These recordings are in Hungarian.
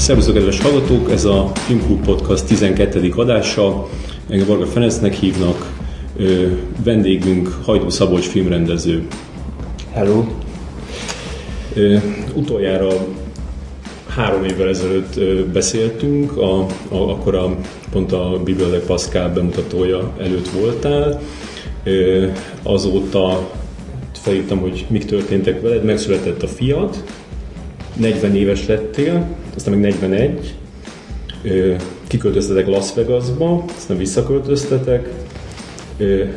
Szervusztok, kedves hallgatók! Ez a Filmklub Podcast 12. adása. Engem Varga Ferencnek hívnak. Ö, vendégünk Hajdú Szabolcs filmrendező. Hello! Ö, utoljára három évvel ezelőtt ö, beszéltünk, a, a, akkor a, pont a Biblia Pascal bemutatója előtt voltál. Ö, azóta felírtam, hogy mik történtek veled, megszületett a fiad, 40 éves lettél, aztán meg 41, kiköltöztetek Las Vegasba, aztán visszaköltöztetek,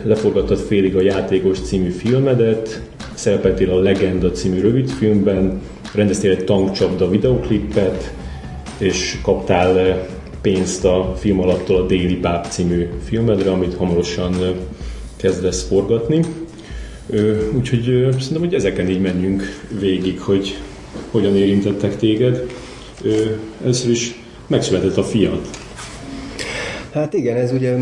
leforgattad félig a Játékos című filmedet, szerepeltél a Legenda című rövidfilmben, rendeztél egy tankcsapda videoklipet, és kaptál pénzt a film alaptól a Déli Páp című filmedre, amit hamarosan kezdesz forgatni. Úgyhogy szerintem, hogy ezeken így menjünk végig, hogy hogyan érintettek téged. Először is megszületett a fiat. Hát igen, ez ugye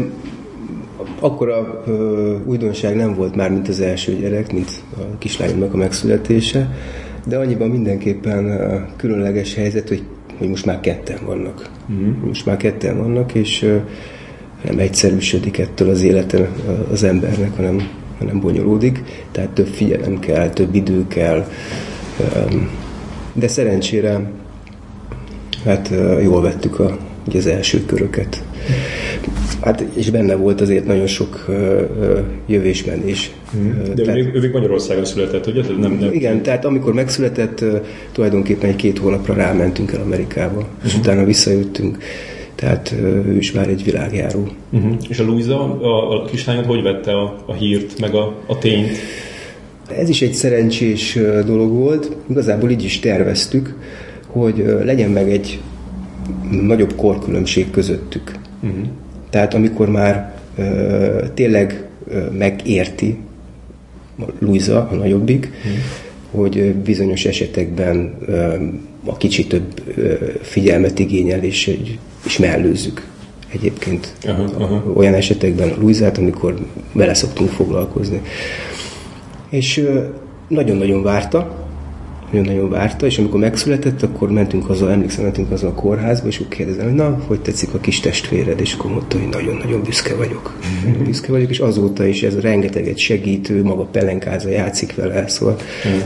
akkora ö, újdonság nem volt már, mint az első gyerek, mint a kislányomnak a megszületése, de annyiban mindenképpen különleges helyzet, hogy, hogy most már ketten vannak. Uh-huh. Most már ketten vannak, és nem egyszerűsödik ettől az élete az embernek, hanem, hanem bonyolódik, tehát több figyelem kell, több idő kell, de szerencsére hát jól vettük a, ugye az első köröket. Hát, és benne volt azért nagyon sok jövésmenés. Hmm. De tehát, ő, még, Magyarországon született, ugye? Nem, nem... Igen, tehát amikor megszületett, tulajdonképpen egy két hónapra rámentünk el Amerikába, és mhm. utána visszajöttünk. Tehát ő is már egy világjáró. Uh-huh. És a Luisa, a, a kislányod hogy vette a, a hírt, meg a, a tényt? Ez is egy szerencsés dolog volt, igazából így is terveztük, hogy legyen meg egy nagyobb korkülönbség közöttük. Uh-huh. Tehát amikor már uh, tényleg uh, megérti Luisa, a nagyobbik, uh-huh. hogy bizonyos esetekben uh, a kicsit több uh, figyelmet igényel, és, és mellőzzük egyébként uh-huh, uh-huh. olyan esetekben Luizát, amikor vele szoktunk foglalkozni. És nagyon-nagyon várta, nagyon-nagyon várta, és amikor megszületett, akkor mentünk haza, emlékszem, mentünk haza a kórházba, és úgy kérdezem, hogy na, hogy tetszik a kis testvéred, és akkor mondta, hogy nagyon-nagyon büszke vagyok. Nagyon büszke vagyok, és azóta is ez rengeteget segítő, maga pelenkáza, játszik vele, szóval mm-hmm.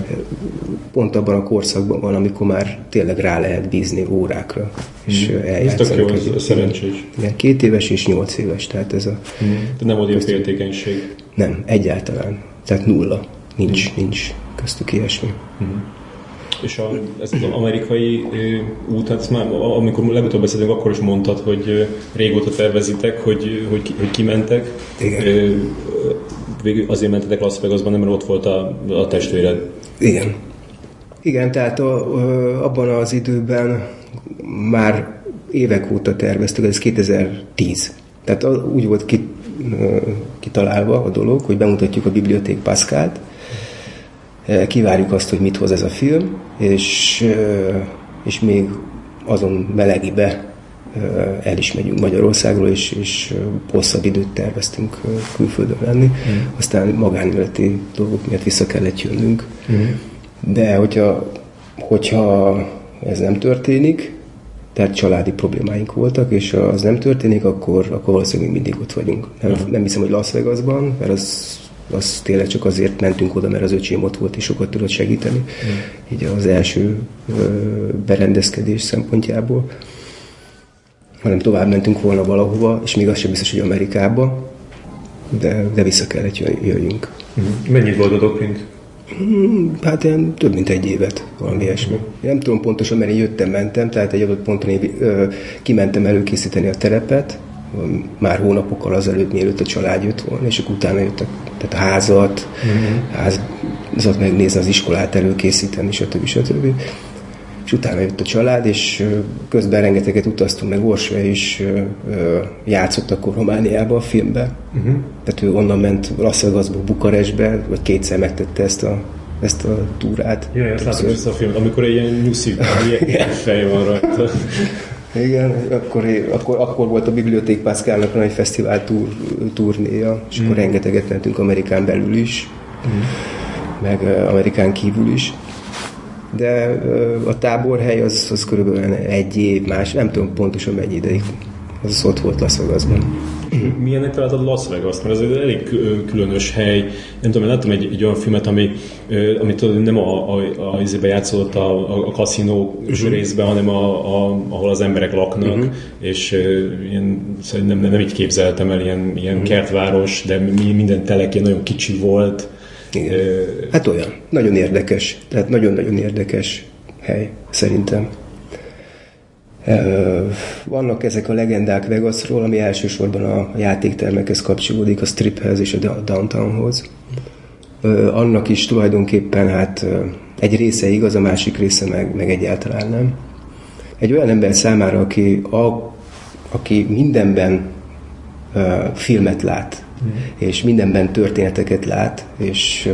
pont abban a korszakban van, amikor már tényleg rá lehet bízni órákra, és mm-hmm. eljátszanak. Ez tök jó, szerencsés. Igen, két éves és nyolc éves, tehát ez a... Mm-hmm. De nem olyan féltékenység. Nem, egyáltalán. Tehát nulla. Nincs, mm. nincs köztük ilyesmi. Mm. És a, ez az amerikai út, hát már, amikor legutóbb beszéltünk, akkor is mondtad, hogy régóta tervezitek, hogy, hogy, hogy kimentek. Igen. Végül azért mentetek Las Vegasban, nem, mert ott volt a, a testvéred. Igen. Igen, tehát a, abban az időben már évek óta terveztük, ez 2010. Tehát úgy volt kitalálva a dolog, hogy bemutatjuk a Biblioték Pascalt, kivárjuk azt, hogy mit hoz ez a film, és, eh, és még azon melegibe eh, el is megyünk Magyarországról, és, és hosszabb időt terveztünk külföldön lenni. Mm. Aztán magánéleti dolgok miatt vissza kellett jönnünk. Mm. De hogyha, hogyha ez nem történik, tehát családi problémáink voltak, és ha az nem történik, akkor, akkor valószínűleg mindig ott vagyunk. Nem, uh-huh. nem hiszem, hogy Las Vegasban, mert az az tényleg csak azért mentünk oda, mert az öcsém ott volt és sokat tudott segíteni, mm. így az első berendezkedés szempontjából. Hanem tovább mentünk volna valahova, és még az sem biztos, hogy Amerikába, de, de vissza kellett jöjjünk. Mm. Mennyit volt a doping? Hmm, hát ilyen több mint egy évet, valami ilyesmi. Nem tudom pontosan, mert én jöttem, mentem, tehát egy adott ponton én ö, kimentem előkészíteni a terepet, már hónapokkal azelőtt, mielőtt a család jött volna, és akkor utána jöttek, tehát a házat, uh-huh. házat megnézni, az iskolát előkészíteni, stb. stb. És utána jött a család, és közben rengeteget utaztunk, meg Orsa is játszott akkor Romániába a filmbe. Uh-huh. Tehát ő onnan ment Las Vegasba, Bukarestbe, vagy kétszer megtette ezt a ezt a túrát. Ja, ezt látom ezt a filmet, amikor egy ilyen nyuszi, ilyen fej van rajta. Igen, akkor, akkor, akkor volt a Biblioték Pászkálnak nagy fesztivál túr, turnéja, és mm. akkor rengeteget mentünk Amerikán belül is, mm. meg Amerikán kívül is. de a táborhely az, az körülbelül egy év, más, nem tudom pontosan mennyi ideig az ott volt Las Vegasban. Milyennek találtad Las Vegas? Mert ez egy elég különös hely. Nem tudom, én láttam egy, egy olyan filmet, ami, amit nem a, a, a, a játszódott a, a, a kaszinó uh-huh. részben, hanem a, a, ahol az emberek laknak, uh-huh. és uh, ilyen, szóval nem, nem így képzeltem el, ilyen, ilyen uh-huh. kertváros, de minden telek ilyen nagyon kicsi volt. Igen. Hát olyan, nagyon érdekes, tehát nagyon-nagyon érdekes hely, szerintem. Vannak ezek a legendák Vegasról, ami elsősorban a játéktermekhez kapcsolódik, a striphez és a downtownhoz. Annak is tulajdonképpen hát egy része igaz, a másik része meg, meg egyáltalán nem. Egy olyan ember számára, aki, a, aki mindenben filmet lát, mm. és mindenben történeteket lát, és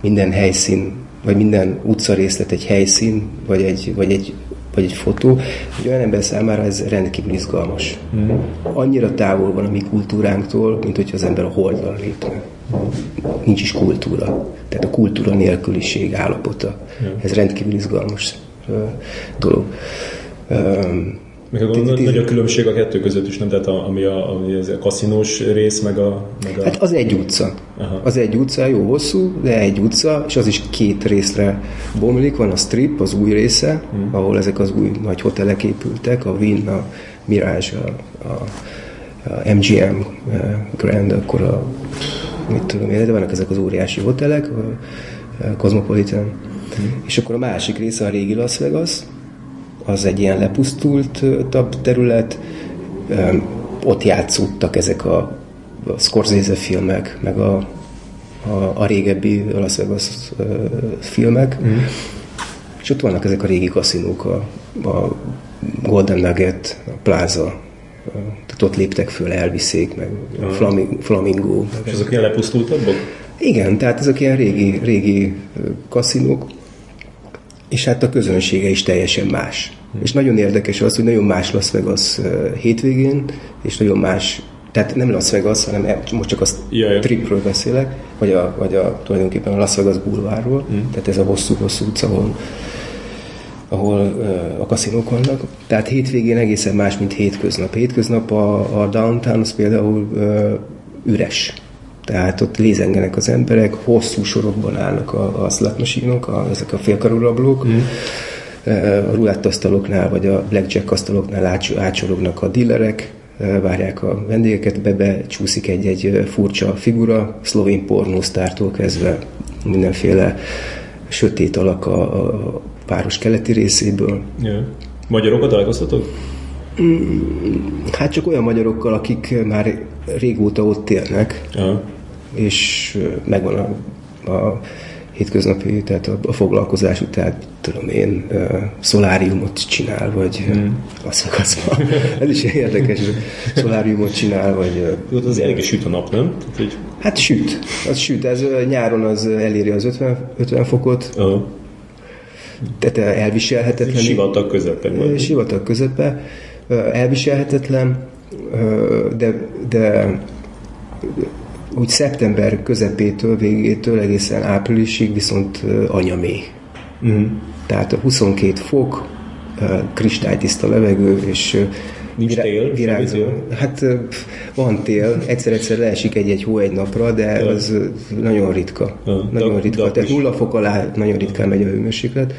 minden helyszín, vagy minden utcarészlet egy helyszín, vagy egy, vagy egy vagy egy fotó, egy olyan ember számára ez rendkívül izgalmas. Mm. Annyira távol van a mi kultúránktól, mint hogyha az ember a holdon lépne. Nincs is kultúra. Tehát a kultúra nélküliség állapota. Mm. Ez rendkívül izgalmas dolog. Um, meg a nagy a különbség a kettő között is, nem? Tehát a, ami, a, ami a kaszinós rész, meg a, meg a... Hát az egy utca. Aha. Az egy utca, jó hosszú, de egy utca, és az is két részre bomlik. Van a strip, az új része, hmm. ahol ezek az új nagy hotelek épültek, a Win, a Mirage, a, a, a MGM a Grand, akkor a mit tudom én, de vannak ezek az óriási hotelek, a Cosmopolitan. Hmm. És akkor a másik része a régi Las Vegas, az egy ilyen lepusztultabb terület, ott játszódtak ezek a, a Scorsese filmek, meg a, a, a régebbi Las Vegas filmek, mm. és ott vannak ezek a régi kaszinók, a, a Golden Nugget, a Plaza, tehát ott léptek föl, elviszék, meg a Flamingo. Meg és azok ilyen lepusztultabbak? Igen, tehát ezek ilyen régi, régi kaszinók, és hát a közönsége is teljesen más. Hmm. És nagyon érdekes az, hogy nagyon más Las Vegas hétvégén, és nagyon más, tehát nem Las Vegas, hanem e, most csak a ja, tripről beszélek, vagy a, vagy a tulajdonképpen a Las Vegas bulvárról, mm. tehát ez a hosszú-hosszú utca, ahol, ahol a kaszinók vannak. Tehát hétvégén egészen más, mint hétköznap. Hétköznap a, a downtown az például uh, üres. Tehát ott lézengenek az emberek, hosszú sorokban állnak a, a slot machine-ok, a, ezek a félkarú rablók. Mm. A rulettasztaloknál, vagy a blackjack asztaloknál átsorognak a dillerek, várják a vendégeket, bebe csúszik egy-egy furcsa figura, szlovén pornósztártól kezdve mindenféle sötét alak a, a város keleti részéből. Yeah. Magyarokat találkoztatok? Mm, hát csak olyan magyarokkal, akik már régóta ott élnek, ja. és megvan a, a hétköznapi, tehát a, a foglalkozás tehát tudom én, uh, szoláriumot csinál, vagy mm. azt van. Ez is érdekes, szoláriumot csinál, vagy... Uh, az elég süt a nap, nem? Tehát, hogy... Hát süt, az süt, ez nyáron az eléri az 50, 50 fokot, uh-huh. tehát elviselhetetlen. Sivatag közepén. Sivatag közepe elviselhetetlen, de, de úgy szeptember közepétől, végétől egészen áprilisig viszont anyamé. Mm. Tehát a 22 fok, kristálytiszta levegő, és Nincs tél? Virágzó. Hát van tél, egyszer-egyszer leesik egy-egy hó egy napra, de az nagyon ritka. Ja, nagyon ritka. Tehát nulla fok alá nagyon ritkán megy a hőmérséklet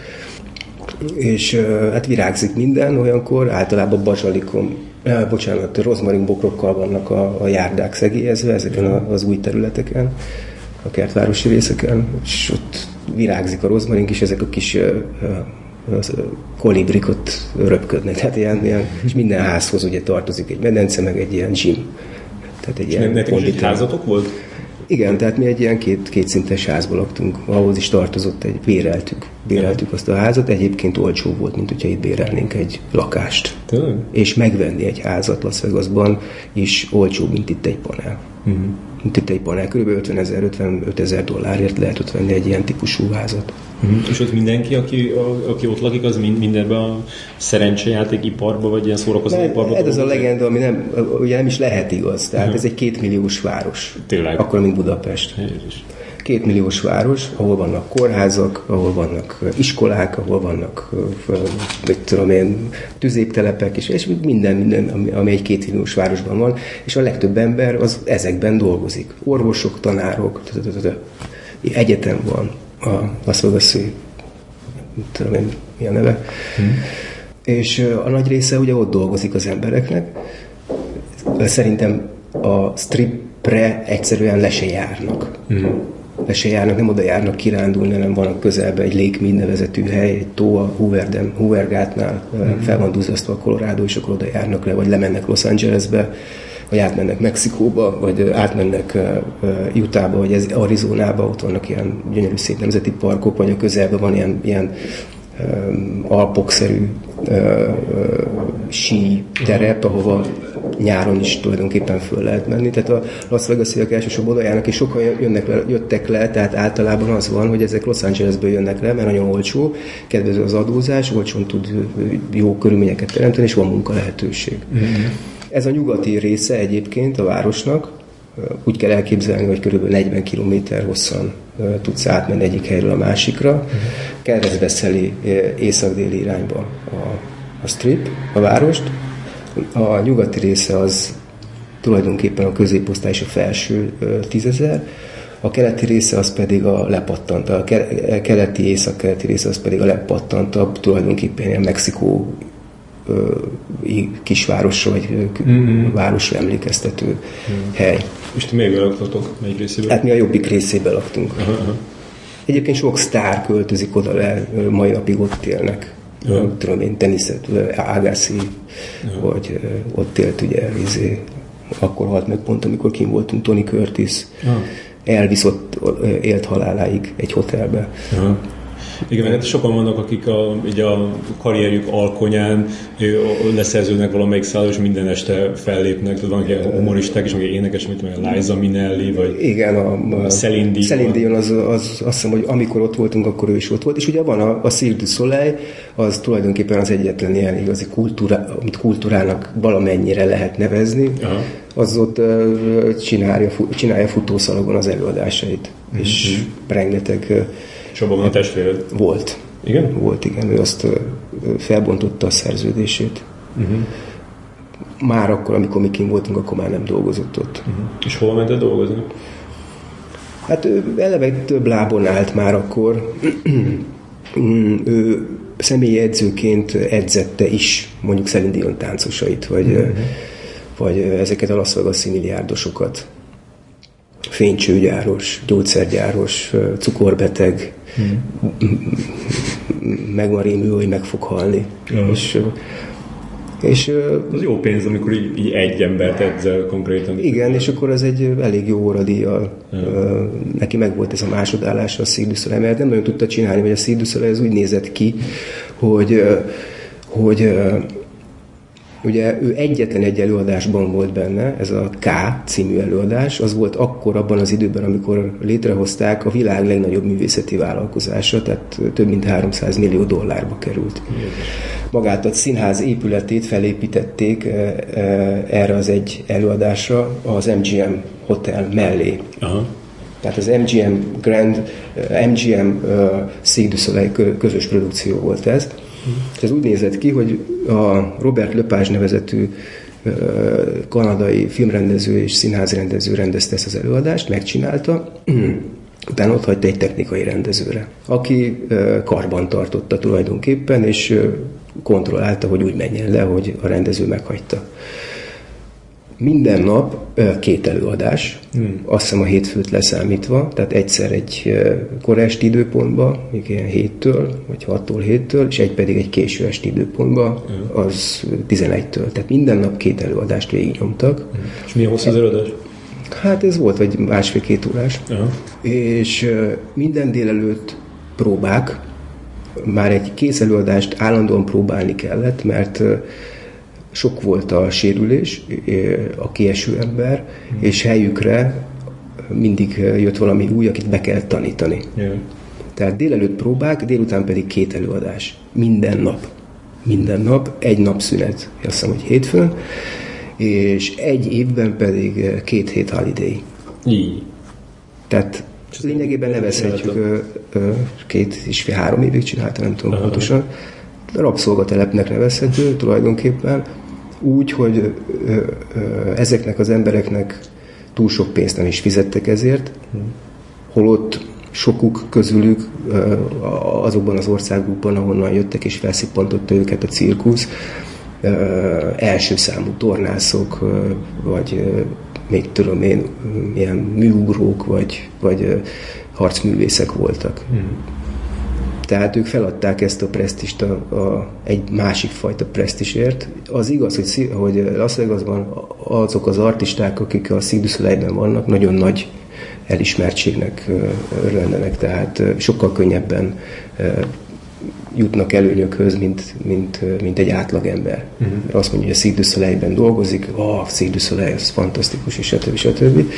és hát virágzik minden olyankor, általában bazsalikon, eh, bocsánat, rozmarin bokrokkal vannak a, a járdák szegélyezve ezeken az új területeken, a kertvárosi részeken, és ott virágzik a rozmarin és ezek a kis az kolibrik ott röpködnek. Tehát ilyen, ilyen, és minden házhoz ugye tartozik egy medence, meg egy ilyen gym. Tehát egy és ilyen nektek is egy házatok volt? Igen, tehát mi egy ilyen két, kétszintes házban laktunk, ahhoz is tartozott egy, béreltük, béreltük azt a házat, egyébként olcsó volt, mint hogyha itt bérelnénk egy lakást. Tényleg? És megvenni egy házat Las Vegasban is olcsó, mint itt egy panel. Uh-huh itt egy panel, kb. 50 ezer, 55 ezer dollárért lehet ott venni egy ilyen típusú házat. Uh-huh. És ott mindenki, aki, a, aki ott lakik, az mind, mindenben a szerencsejáték iparba, vagy ilyen szórakozó iparba? Ez az a legenda, ami nem, ugye nem is lehet igaz. Tehát uh-huh. ez egy kétmilliós város. Tényleg? Akkor, mint Budapest. Jézus. Két milliós város, ahol vannak kórházak, ahol vannak iskolák, ahol vannak, mit tudom én, tüzéptelepek, és, és minden, minden, ami, ami egy két milliós városban van, és a legtöbb ember az ezekben dolgozik. Orvosok, tanárok, egyetem van, a Las vegas tudom én, mi a neve. Hmm. És a nagy része ugye ott dolgozik az embereknek. Szerintem a stripre egyszerűen le se járnak. Hmm. Le se járnak, nem oda járnak kirándulni, hanem van közelben egy Lake Mead nevezetű hely, egy tó a Hooverdem, Hoovergátnál, hmm. fel van duzzasztva a Colorado, és akkor oda járnak le, vagy lemennek Los Angelesbe, vagy átmennek Mexikóba, vagy átmennek Utahba, vagy ez Arizonába, ott vannak ilyen gyönyörű szép nemzeti parkok, vagy a közelben van ilyen, ilyen alpokszerű sí terep, ahova nyáron is tulajdonképpen föl lehet menni. Tehát a Las vegas elsősorban oda járnak, és sokan jönnek le, jöttek le, tehát általában az van, hogy ezek Los Angelesből jönnek le, mert nagyon olcsó, kedvező az adózás, olcsón tud jó körülményeket teremteni, és van munka lehetőség. Mm-hmm. Ez a nyugati része egyébként a városnak, úgy kell elképzelni, hogy kb. 40 km hosszan tudsz átmenni egyik helyről a másikra. Uh-huh. Keresztbeszeli észak-déli irányba a, a strip, a várost. A nyugati része az tulajdonképpen a középosztály és a felső tízezer, a keleti része az pedig a lepattant, a keleti, észak-keleti része az pedig a lepattantabb, tulajdonképpen ilyen Mexikó kisvárosra, vagy mm-hmm. városra emlékeztető mm. hely. És ti még laktatok? Melyik részében? Hát mi a jobbik részében laktunk. Aha, aha. Egyébként sok sztár költözik oda le, mai napig ott élnek. Ja. Tudom én, teniszet, Agassi, ja. vagy ott élt ugye, izé, akkor halt meg pont, amikor kim voltunk, Tony Curtis. Ja. Elvis ott élt haláláig egy hotelbe. Ja. Igen, hát sokan vannak, akik a, így a karrierjük alkonyán leszerződnek valamelyik szálló, és minden este fellépnek. Tehát vannak ilyen humoristák is, meg énekes, mint a Liza Minnelli, vagy Igen, a, a Celine Dion. az, az, az, azt hiszem, hogy amikor ott voltunk, akkor ő is ott volt. És ugye van a, a Cirque du Soleil, az tulajdonképpen az egyetlen ilyen igazi kultúra, amit kultúrának valamennyire lehet nevezni. Aha. Az ott uh, csinálja, csinálja futószalagon az előadásait. Mm-hmm. És rengeteg és abban van a testvéred? Volt. Igen? Volt, igen. Ő azt felbontotta a szerződését. Uh-huh. Már akkor, amikor mi kim voltunk, akkor már nem dolgozott ott. Uh-huh. És hol mented dolgozni? Hát ő eleve több lábon állt már akkor. ő személyi edzőként edzette is mondjuk Celine Dion táncosait, vagy, uh-huh. vagy ezeket a Las Vegas milliárdosokat. Fénycsőgyáros, gyógyszergyáros, cukorbeteg, megvan rémű, hogy meg fog halni. Uh-huh. És, és, az jó pénz, amikor így, így egy embert edzel konkrétan. Igen, és akkor ez egy elég jó óradíjjal. Uh-huh. Neki meg volt ez a másodállása a Szíduszole, mert nem nagyon tudta csinálni, hogy a Szíduszole ez úgy nézett ki, hogy, hogy Ugye ő egyetlen egy előadásban volt benne, ez a K című előadás, az volt akkor abban az időben, amikor létrehozták a világ legnagyobb művészeti vállalkozása, tehát több mint 300 millió dollárba került. Magát a színház épületét felépítették eh, eh, erre az egy előadásra az MGM Hotel mellé. Aha. Tehát az MGM Grand, MGM uh, közös produkció volt ez. Ez úgy nézett ki, hogy a Robert Lepage nevezetű kanadai filmrendező és színházrendező rendezte ezt az előadást, megcsinálta, utána ott hagyta egy technikai rendezőre, aki karban tartotta tulajdonképpen, és kontrollálta, hogy úgy menjen le, hogy a rendező meghagyta minden nap két előadás, hmm. azt hiszem a hétfőt leszámítva, tehát egyszer egy korai esti időpontban, még ilyen héttől, vagy 6-tól héttől, és egy pedig egy késő esti időpontban, hmm. az 11-től. Tehát minden nap két előadást végignyomtak. Hmm. És milyen hosszú az előadás? Hát ez volt, vagy másfél-két órás. Uh-huh. És minden délelőtt próbák, már egy kész előadást állandóan próbálni kellett, mert sok volt a sérülés, a kieső ember, mm. és helyükre mindig jött valami új, akit be kell tanítani. Yeah. Tehát délelőtt próbák, délután pedig két előadás. Minden nap. Minden nap, egy nap szünet, azt hiszem, hogy hétfőn, és egy évben pedig két hét holiday. Így. Tehát Lényegében nevezhetjük két és fél három évig csinálta, nem tudom pontosan. Rabszolgatelepnek nevezhető tulajdonképpen úgy, hogy ezeknek az embereknek túl sok pénzt nem is fizettek ezért, holott sokuk közülük azokban az országokban, ahonnan jöttek és felszippantotta őket a cirkusz, első számú tornászok, vagy még tudom én, milyen műugrók, vagy, vagy harcművészek voltak. Hmm. Tehát ők feladták ezt a presztist a, a, egy másik fajta presztisért. Az igaz, hogy, hogy Las Vegasban azok az artisták, akik a Cirque vannak, nagyon nagy elismertségnek örvendenek, tehát sokkal könnyebben jutnak előnyökhöz, mint, mint, mint egy átlagember. Uh-huh. Azt mondja, hogy a Cirque dolgozik, ó, oh, Cirque ez fantasztikus, és stb. stb.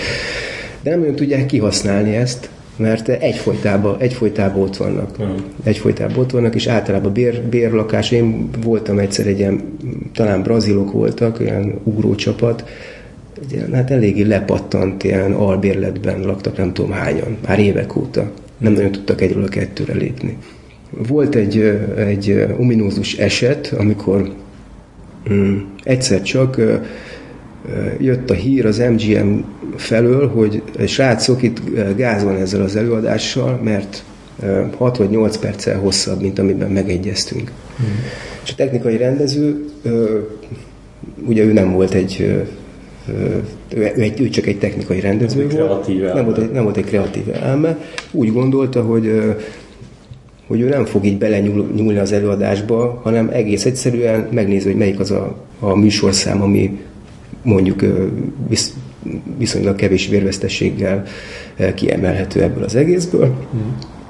De nem nagyon tudják kihasználni ezt, mert egyfolytában, egyfolytában ott vannak. Uh-huh. Egyfolytában ott vannak, és általában bér, bérlakás. Én voltam egyszer egy ilyen, talán brazilok voltak, olyan ugrócsapat, ilyen, hát eléggé lepattant, ilyen albérletben laktak, nem tudom hányan, már évek óta. Nem nagyon tudtak egyről a kettőre lépni. Volt egy, egy ominózus eset, amikor um, egyszer csak jött a hír az MGM felől, hogy srácok, itt gáz van ezzel az előadással, mert 6 vagy 8 perccel hosszabb, mint amiben megegyeztünk. Mm. És a technikai rendező, ugye ő nem volt egy ő, egy, ő csak egy technikai rendező nem volt, nem volt, egy, nem volt egy kreatív elme. Úgy gondolta, hogy hogy ő nem fog így belenyúlni az előadásba, hanem egész egyszerűen megnézi, hogy melyik az a, a műsorszám, ami mondjuk visz, viszonylag kevés vérvesztességgel kiemelhető ebből az egészből. Mm.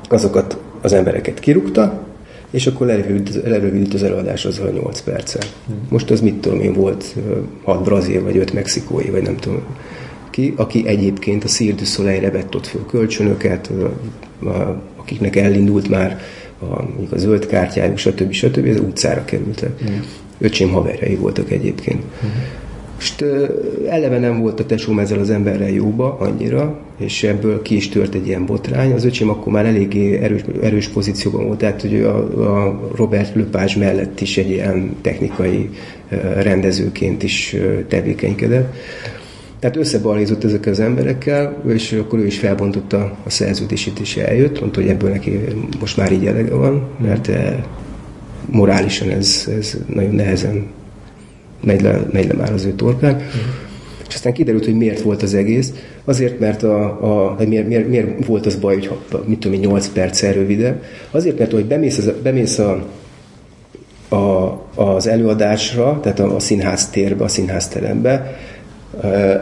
Azokat az embereket kirúgta, és akkor lerövidült, az előadás az a 8 perccel. Mm. Most az mit tudom én volt, 6 brazil, vagy 5 mexikói, vagy nem tudom ki, aki egyébként a Cirque du Soleil-re vett ott föl kölcsönöket, akiknek elindult már a, a zöld kártyájuk, stb. stb. az utcára kerültek. Mm. Öcsém haverjai voltak egyébként. Mm. Most eleve nem volt a tesóm ezzel az emberrel jóba annyira, és ebből ki is tört egy ilyen botrány. Az öcsém akkor már eléggé erős, erős pozícióban volt, tehát hogy a, a Robert Lepage mellett is egy ilyen technikai rendezőként is tevékenykedett. Tehát összebalhézott ezekkel az emberekkel, és akkor ő is felbontotta a szerződését, és eljött, mondta, hogy ebből neki most már így elege van, mert morálisan ez, ez nagyon nehezen megy le, megy le már az ő torkán. Uh-huh. És aztán kiderült, hogy miért volt az egész. Azért, mert a, a, miért, miért, miért volt az baj, hogy mit tudom én, 8 perccel rövidebb. Azért, mert hogy bemész, az, bemész a, a, az előadásra, tehát a, a színház térbe, a színház terembe,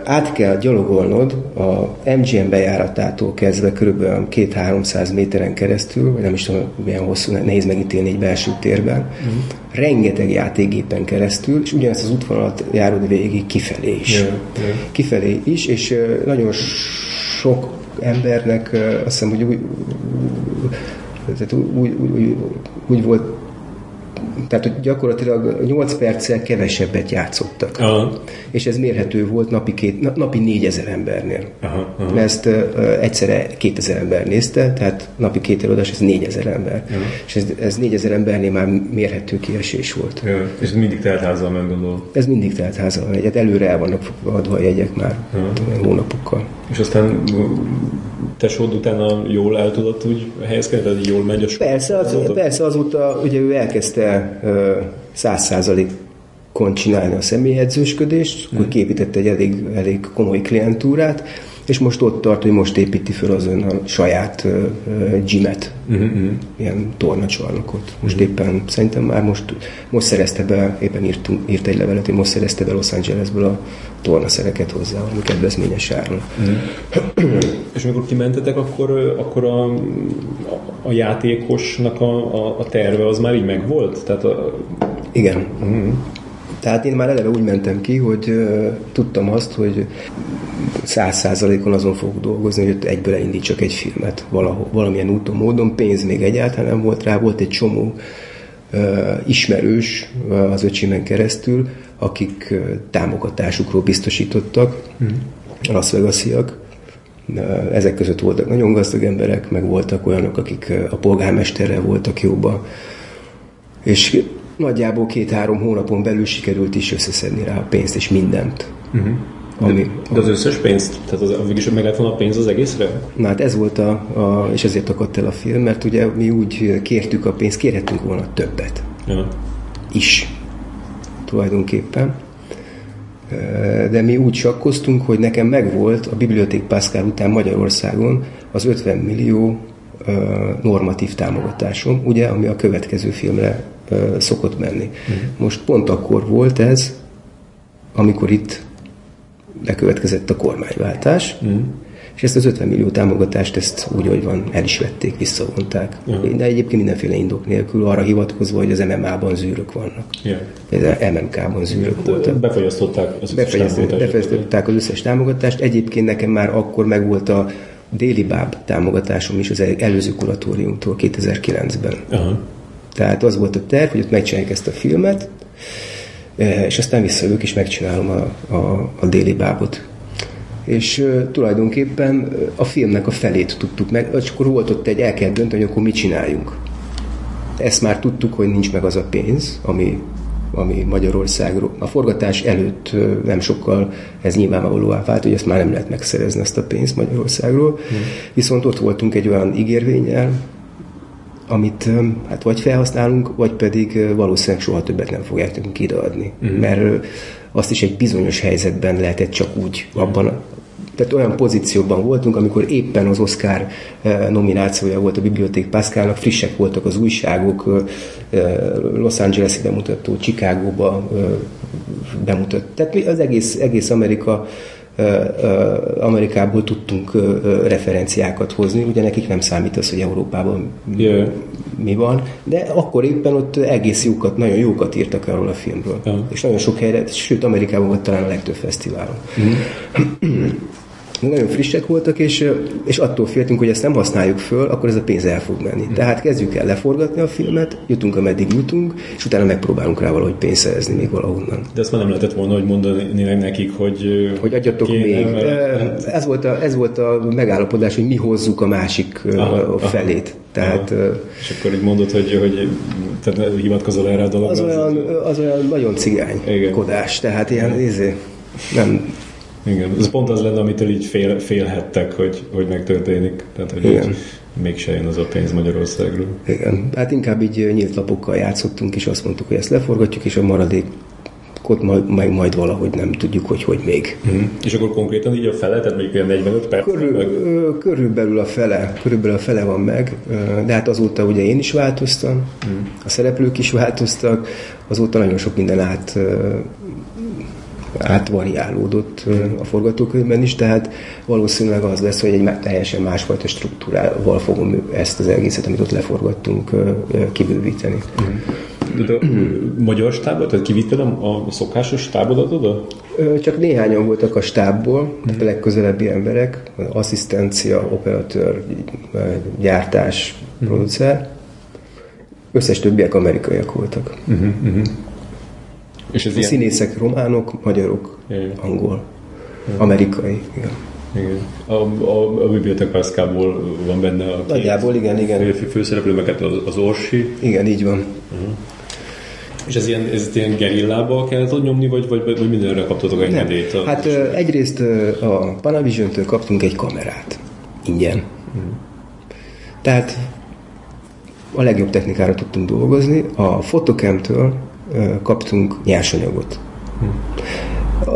át kell gyalogolnod a MGM bejáratától kezdve kb. 2-300 méteren keresztül, vagy nem is tudom, milyen hosszú, nehéz megítélni egy belső térben, uh-huh. rengeteg játékgépen keresztül, és ugyanezt az útvonalat járod végig kifelé is. Yeah, yeah. Kifelé is, és nagyon sok embernek azt hiszem, hogy úgy, úgy, úgy, úgy, úgy volt tehát hogy gyakorlatilag 8 perccel kevesebbet játszottak. Aha. És ez mérhető volt napi, két, napi 4000 embernél. Aha, aha. Mert ezt uh, egyszerre 2000 ember nézte, tehát napi két előadás, ez 4000 ember. Aha. És ez, ez 4000 embernél már mérhető kiesés volt. Ja. És ez mindig teltházal ment, gondolom? Ez mindig teltházal megy. Hát előre el vannak adva a jegyek már Aha. hónapokkal. És aztán tesód utána jól el tudott úgy helyezkedni, tehát jól megy a Persze, az, persze azóta ugye ő elkezdte száz százalékon csinálni a személyedzősködést, akkor képített egy elég, elég komoly klientúrát, és most ott tart, hogy most építi fel az ön a saját uh, gymet, uh-huh. ilyen tornacsarnokot. Most uh-huh. éppen, szerintem már most, most szerezte be, éppen írt, írt egy levelet, hogy most szerezte be Los Angelesből a tornaszereket hozzá, ami kedvezményes áron. Uh-huh. és amikor kimentetek, akkor, akkor a, a játékosnak a, a, a terve az már így megvolt? Tehát a... Igen. Uh-huh. Tehát én már eleve úgy mentem ki, hogy uh, tudtam azt, hogy száz százalékon azon fogok dolgozni, hogy egyből elindítsak egy filmet valahol, valamilyen úton, módon. Pénz még egyáltalán nem volt rá, volt egy csomó uh, ismerős uh, az öcsimen keresztül, akik uh, támogatásukról biztosítottak, mm. Las Vegas-iak, Ezek között voltak nagyon gazdag emberek, meg voltak olyanok, akik a polgármesterrel voltak jóba. És nagyjából két-három hónapon belül sikerült is összeszedni rá a pénzt és mindent. Uh-huh. Ami, de, az összes pénzt? Tehát az, végülis meg lett volna a pénz az egészre? Na hát ez volt a, a, és ezért akadt el a film, mert ugye mi úgy kértük a pénzt, kérhetünk volna többet. Ja. Is. Tulajdonképpen. De mi úgy sakkoztunk, hogy nekem megvolt a Biblioték Pascal után Magyarországon az 50 millió normatív támogatásom, ugye, ami a következő filmre szokott menni. Uh-huh. Most pont akkor volt ez, amikor itt bekövetkezett a kormányváltás, uh-huh. és ezt az 50 millió támogatást ezt úgy, hogy van, el is vették, visszavonták. Uh-huh. De egyébként mindenféle indok nélkül, arra hivatkozva, hogy az MMA-ban zűrök vannak. Yeah. Az MMK-ban zűrök yeah. voltak. Befolyasztották az összes támogatást. Befolyasztották az összes támogatást. Egyébként nekem már akkor megvolt a déli báb támogatásom is az előző kuratóriumtól 2009-ben. Uh-huh. Tehát az volt a terv, hogy ott megcsináljuk ezt a filmet, és aztán visszajövök és megcsinálom a, a, a déli bábot. És uh, tulajdonképpen a filmnek a felét tudtuk meg, és akkor volt ott egy, el kell dönteni, hogy akkor mit csináljunk. Ezt már tudtuk, hogy nincs meg az a pénz, ami, ami Magyarországról. A forgatás előtt uh, nem sokkal ez nyilvánvalóan vált, hogy ezt már nem lehet megszerezni, ezt a pénzt Magyarországról. Hmm. Viszont ott voltunk egy olyan ígérvényel, amit hát vagy felhasználunk, vagy pedig valószínűleg soha többet nem fogják nekünk ideadni. Uh-huh. Mert azt is egy bizonyos helyzetben lehetett csak úgy abban, tehát olyan pozícióban voltunk, amikor éppen az Oscar nominációja volt a Biblioték Pascalnak, frissek voltak az újságok, Los Angeles-i bemutató, Chicagóba bemutat. Tehát az egész, egész Amerika Amerikából tudtunk referenciákat hozni, ugye nekik nem számít az, hogy Európában yeah. mi van, de akkor éppen ott egész jókat, nagyon jókat írtak arról a filmről. Yeah. És nagyon sok helyre, sőt Amerikában volt talán a legtöbb fesztiválon. Mm nagyon frissek voltak, és, és attól féltünk, hogy ezt nem használjuk föl, akkor ez a pénz el fog menni. Hmm. Tehát kezdjük el leforgatni a filmet, jutunk, ameddig jutunk, és utána megpróbálunk rá valahogy pénzt szerezni még valahonnan. De ezt már nem lehetett volna, hogy mondani nekik, hogy... Hogy adjatok kéne, még. Mert... Ez, volt a, ez volt a megállapodás, hogy mi hozzuk a másik aha, felét. Aha. Tehát, aha. És akkor így mondod, hogy, hogy tehát hivatkozol erre a dologra? Az olyan, az olyan nagyon cigány Igen. kodás, tehát ilyen, izé, nem, igen, ez pont az lenne, amitől így fél, félhettek, hogy, hogy megtörténik. Tehát, hogy Igen. mégse jön az a pénz Magyarországról. Igen, hát inkább így nyílt lapokkal játszottunk, és azt mondtuk, hogy ezt leforgatjuk, és a maradék ott majd, majd, majd valahogy nem tudjuk, hogy hogy még. Mm. És akkor konkrétan így a fele, tehát mondjuk ilyen 45 perc? Körül, meg? Körülbelül a fele, körülbelül a fele van meg, de hát azóta ugye én is változtam, mm. a szereplők is változtak, azóta nagyon sok minden át átvariálódott a forgatókönyvben is, tehát valószínűleg az lesz, hogy egy teljesen másfajta struktúrával fogom ezt az egészet, amit ott leforgattunk, kibővíteni. De a magyar stábot, tehát kivitted a, szokásos stábodat oda? Csak néhányan voltak a stábból, tehát a legközelebbi emberek, asszisztencia, operatőr, gyártás, producer. Összes többiek amerikaiak voltak. Uh-huh, uh-huh. És ez a ilyen... színészek románok, magyarok, igen. angol, igen. amerikai. Igen. Igen. A, a, a Bibliotek van benne a Nagyjából, igen, igen. Fő, főszereplő, meg az, az Orsi. Igen, így van. Uh-huh. És ez ilyen, ez ilyen gerillába kellett ott nyomni, vagy, vagy, vagy mindenre kaptatok engedélyt? A... Hát ö, egyrészt a Panavision-től kaptunk egy kamerát. Ingyen. Uh-huh. Tehát a legjobb technikára tudtunk dolgozni. A Photocam-től kaptunk nyersanyagot.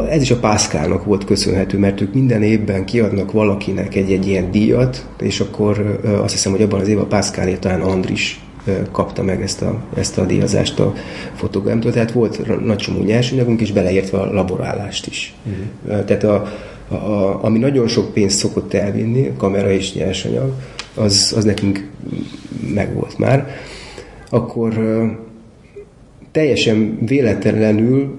Ez is a Pászkálnak volt köszönhető, mert ők minden évben kiadnak valakinek egy-egy ilyen díjat, és akkor azt hiszem, hogy abban az évben a Pászkálért talán Andris kapta meg ezt a, ezt a díjazást a fotogramtól, tehát volt nagy csomó nyersanyagunk, és beleértve a laborálást is. Uh-huh. Tehát a, a, a, ami nagyon sok pénzt szokott elvinni, kamera és nyersanyag, az, az nekünk megvolt már. Akkor teljesen véletlenül,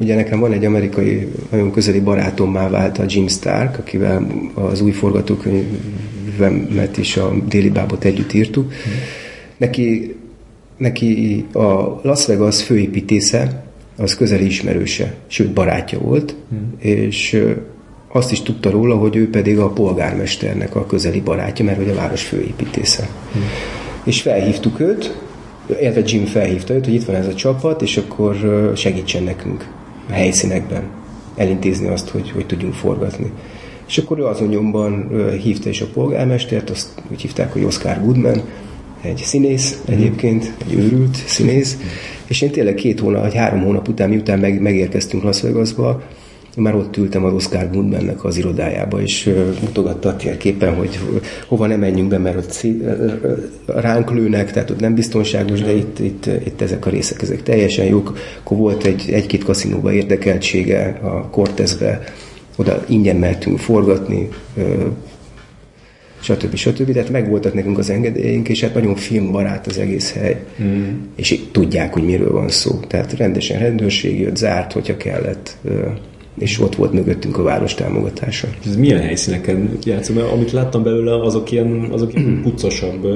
ugye nekem van egy amerikai nagyon közeli barátommá vált a Jim Stark, akivel az új forgatókönyvemet is a Déli Bábot együtt írtuk. Neki, neki a Las Vegas főépítésze, az közeli ismerőse, sőt barátja volt, és azt is tudta róla, hogy ő pedig a polgármesternek a közeli barátja, mert hogy a város főépítésze. Hmm. És felhívtuk őt, illetve Jim felhívta őt, hogy itt van ez a csapat, és akkor segítsen nekünk a helyszínekben elintézni azt, hogy, hogy tudjunk forgatni. És akkor ő azon nyomban hívta is a polgármestert, azt úgy hívták, hogy Oscar Goodman, egy színész mm. egyébként, egy őrült színész, és én tényleg két hónap, vagy három hónap után, miután meg, megérkeztünk Las Vegasba, már ott ültem a Oscar Goodmannek az irodájába, és mutogatta képen, hogy hova nem menjünk be, mert ott ránk lőnek, tehát ott nem biztonságos, de itt, itt, itt ezek a részek, ezek teljesen jók. Akkor volt egy, egy-két kaszinóba érdekeltsége a Cortezbe, oda ingyen mehetünk forgatni, stb. stb. Tehát megvoltak nekünk az engedélyeink, és hát nagyon filmbarát az egész hely. Mm. És tudják, hogy miről van szó. Tehát rendesen rendőrség jött, zárt, hogyha kellett és ott volt mögöttünk a város támogatása. Ez milyen helyszíneken játszom? Mert amit láttam belőle, azok ilyen, azok ilyen puccosabb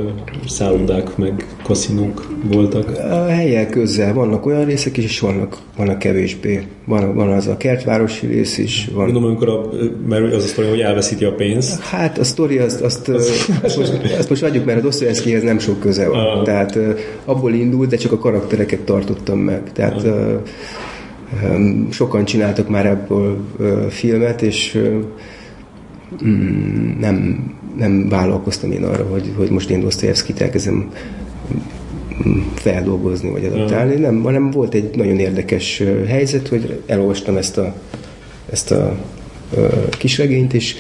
szállodák, meg kaszinók voltak. A helyek közel vannak olyan részek is, és vannak, vannak kevésbé. Van, van az a kertvárosi rész is. Van. Gondolom, amikor a, mert az a sztori, hogy elveszíti a pénzt. Hát a sztori azt, azt, azt, azt, most, azt most adjuk, mert a Dostoyevskyhez nem sok köze van. Uh. Tehát abból indult, de csak a karaktereket tartottam meg. Tehát uh Sokan csináltak már ebből filmet, és mm, nem, nem vállalkoztam én arra, hogy, hogy most én Dostoyevskit elkezdem mm, feldolgozni vagy adaptálni, nem, hanem volt egy nagyon érdekes helyzet, hogy elolvastam ezt a, ezt a kisregényt, és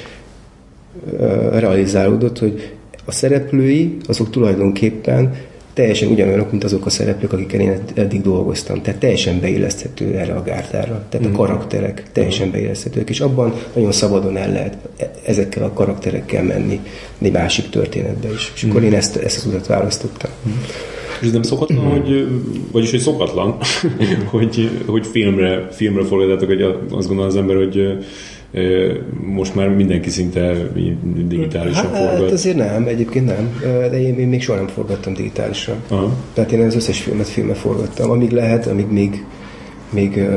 realizálódott, hogy a szereplői azok tulajdonképpen teljesen ugyanolyanok, mint azok a szereplők, akikkel én eddig dolgoztam. Tehát teljesen beilleszthető erre a gárdára. Tehát mm. a karakterek teljesen beilleszthetők, és abban nagyon szabadon el lehet e- ezekkel a karakterekkel menni egy másik történetbe is. És mm. akkor én ezt, ezt az utat választottam. Mm. És ez nem szokatlan, hogy, vagyis hogy szokatlan, hogy, hogy filmre, filmre fordítatok, hogy azt gondolja az ember, hogy most már mindenki szinte digitálisan hát, forgat. Hát azért nem, egyébként nem, de én, én még soha nem forgattam digitálisan. Aha. Tehát én az összes filmet filmet forgattam, amíg lehet, amíg még még